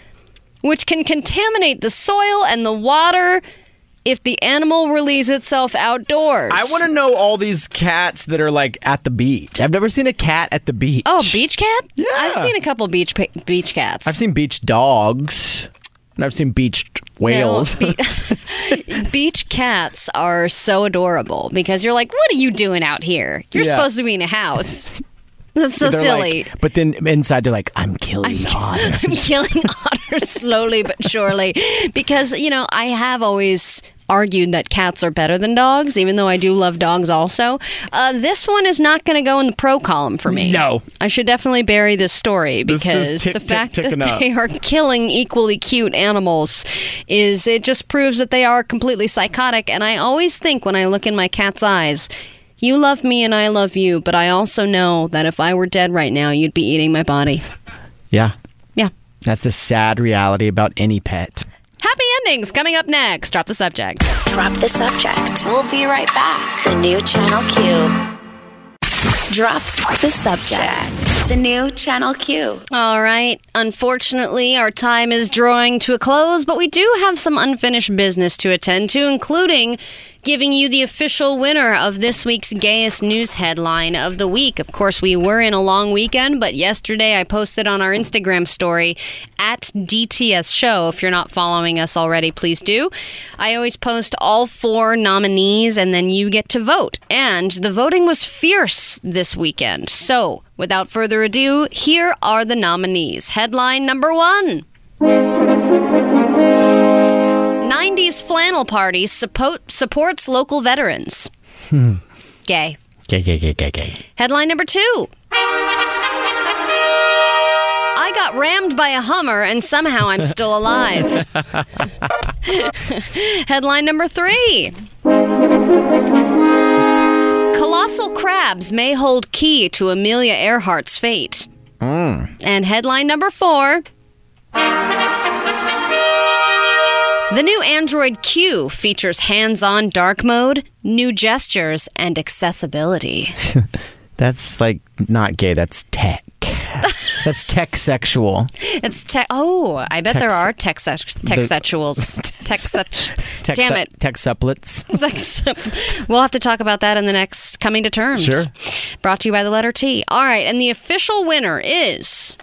which can contaminate the soil and the water if the animal releases itself outdoors. I want to know all these cats that are like at the beach. I've never seen a cat at the beach. Oh, beach cat? Yeah. I've seen a couple beach pa- beach cats. I've seen beach dogs, and I've seen beached whales. No, be- beach cats are so adorable because you're like, what are you doing out here? You're Yeah. supposed to be in a house. That's so They're silly. like- but then inside they're like, I'm killing otters. I'm killing otters slowly but surely because you know I have always argued that cats are better than dogs, even though I do love dogs also. Uh, this one is not going to go in the pro column for me. No. I should definitely bury this story This because tick, the tick, fact that up. they are killing equally cute animals is it just proves that they are completely psychotic. And I always think when I look in my cat's eyes. You love me and I love you, but I also know that if I were dead right now, you'd be eating my body. Yeah. Yeah. That's the sad reality about any pet. Happy endings coming up next. Drop the subject. Drop the subject. We'll be right back. The new Channel Q. Drop the subject. The new Channel Q. All right. Unfortunately, our time is drawing to a close, but we do have some unfinished business to attend to, including giving you the official winner of this week's gayest news headline of the week. Of course, we were in a long weekend, but yesterday I posted on our Instagram story at DTS Show. If you're not following us already, please do. I always post all four nominees and then you get to vote. And the voting was fierce this weekend. So, without further ado, here are the nominees. Headline number one. 90s flannel party support, supports local veterans. Hmm. Gay. Gay, gay, gay, gay, gay. Headline number two. I got rammed by a Hummer and somehow I'm still alive. Headline number three. Colossal crabs may hold key to Amelia Earhart's fate. Hmm. And headline number four. The new Android Q features hands on dark mode, new gestures, and accessibility. That's like not gay. That's tech. that's tech sexual. It's tech. Oh, I bet there are tech sex- tech sexuals. tech such. Tech Damn it. Tech supplets. We'll have to talk about that in the next coming to terms. Sure. Brought to you by the letter T. All right, and the official winner is.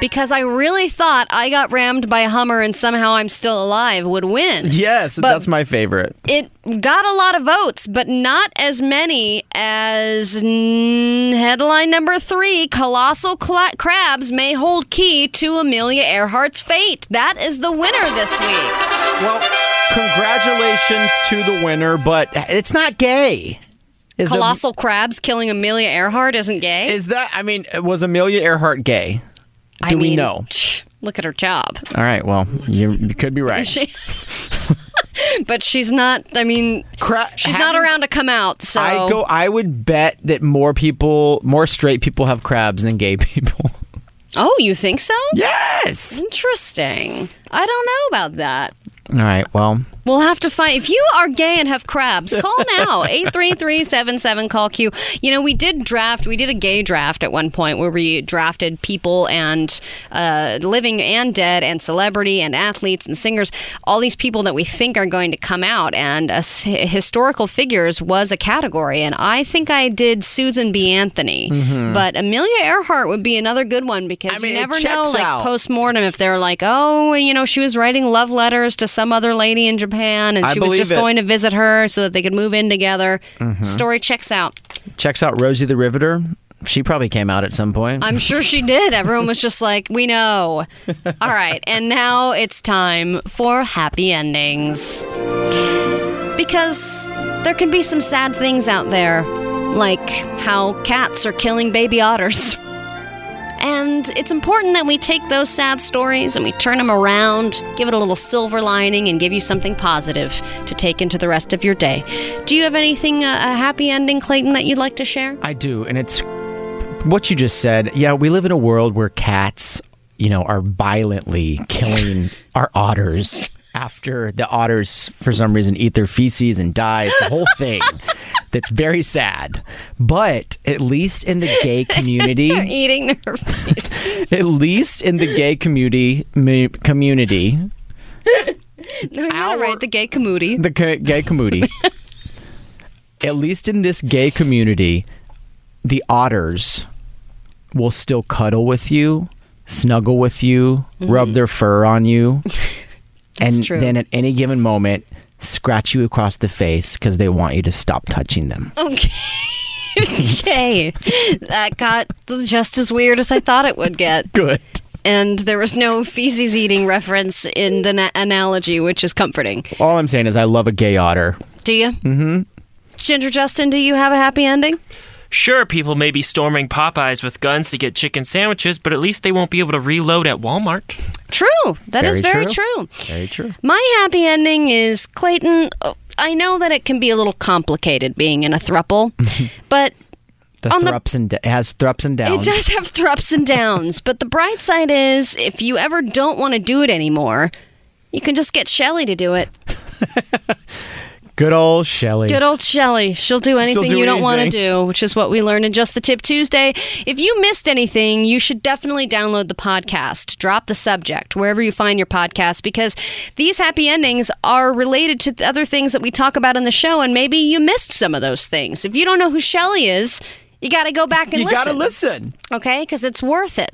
Because I really thought I got rammed by a Hummer and somehow I'm still alive would win. Yes, But- that's my favorite. It got a lot of votes, but not as many as mm, headline number three Colossal cla- Crabs may hold key to Amelia Earhart's fate. That is the winner this week. Well, congratulations to the winner, but it's not gay. Is it- Colossal Crabs killing Amelia Earhart isn't gay. is that? I mean, was Amelia Earhart gay? I Do we mean, know? Look at her job. All right. Well, you, you could be right. She, but she's not. I mean, Cra- she's not around to come out. So I go. I would bet that more people, more straight people, have crabs than gay people. Oh, you think so? yes. Interesting. I don't know about that. All right. Well, We'll have to find. If you are gay and have crabs, call now. 833-77 call Q. You know, we did draft. We did a gay draft at one point where we drafted people and uh, living and dead and celebrity and athletes and singers. All these people that we think are going to come out and uh, historical figures was a category. And I think I did Susan B. Anthony, but Amelia Earhart would be another good one because Mm-hmm. I mean, you never know. checks Like post mortem, if they're like, oh, you know, she was writing love letters to some other lady in Japan and I she was just it. going to visit her so that they could move in together. Mm-hmm. Story checks out. checks out Rosie the Riveter. She probably came out at some point. I'm sure she did. Everyone was just like, we know. All right. And now it's time for happy endings. Because there can be some sad things out there, like how cats are killing baby otters. And it's important that we take those sad stories and we turn them around, give it a little silver lining, and give you something positive to take into the rest of your day. Do you have anything, uh, a happy ending, Clayton, that you'd like to share? I do, and it's what you just said. Yeah, we live in a world where cats, you know, are violently killing our otters after the otters, for some reason, eat their feces and die. It's the whole thing. That's very sad. But at least in the gay community, Eating their feces. at least in the gay community, mu- community, No, you got Our- right. The gay community. the ca- gay community, at least in this gay community, the otters will still cuddle with you, snuggle with you, rub mm-hmm. their fur on you, and true. then at any given moment, scratch you across the face because they want you to stop touching them. Okay. okay. That got just as weird as I thought it would get. Good. And there was no feces eating reference in the na- analogy, which is comforting. All I'm saying is, I love a gay otter. Do you? Mm-hmm. Ginger Justin, do you have a happy ending? Sure, people may be storming Popeyes with guns to get chicken sandwiches, but at least they won't be able to reload at Walmart. True. That is Very very true. true. Very true. My happy ending is Clayton. oh, I know that it can be a little complicated being in a thruple, but The On the- and it has thrups and downs. It does have thrups and downs, but the bright side is if you ever don't want to do it anymore, you can just get Shelly to do it. Good old Shelly. Good old Shelly. She'll do anything do you don't want to do, which is what we learned in Just the Tip Tuesday. If you missed anything, you should definitely download the podcast. Drop the subject wherever you find your podcast because these happy endings are related to the other things that we talk about in the show, and maybe you missed some of those things. If you don't know who Shelly is, you got to go back and you listen. You gotta listen. okay? Because it's worth it.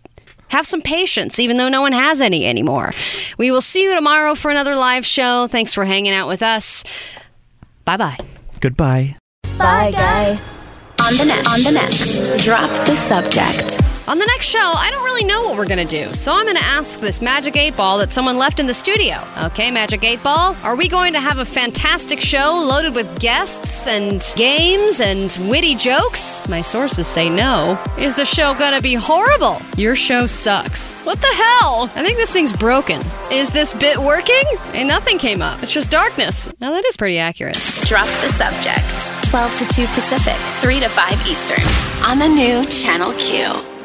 Have some patience, even though no one has any anymore. We will see you tomorrow for another live show. Thanks for hanging out with us. Bye bye. Goodbye. Bye, guy. On the next, on the next, drop the subject. On the next show, I don't really know what we're going to do, so I'm going to ask this Magic 8 Ball that someone left in the studio. Okay, Magic 8 Ball, are we going to have a fantastic show loaded with guests and games and witty jokes? My sources say no. Is the show going to be horrible? Your show sucks. What the hell? I think this thing's broken. Is this bit working? And nothing came up. It's just darkness. Now, that is pretty accurate. Drop the subject. 12 to 2 Pacific, 3 to 5 Eastern. On the new Channel Q.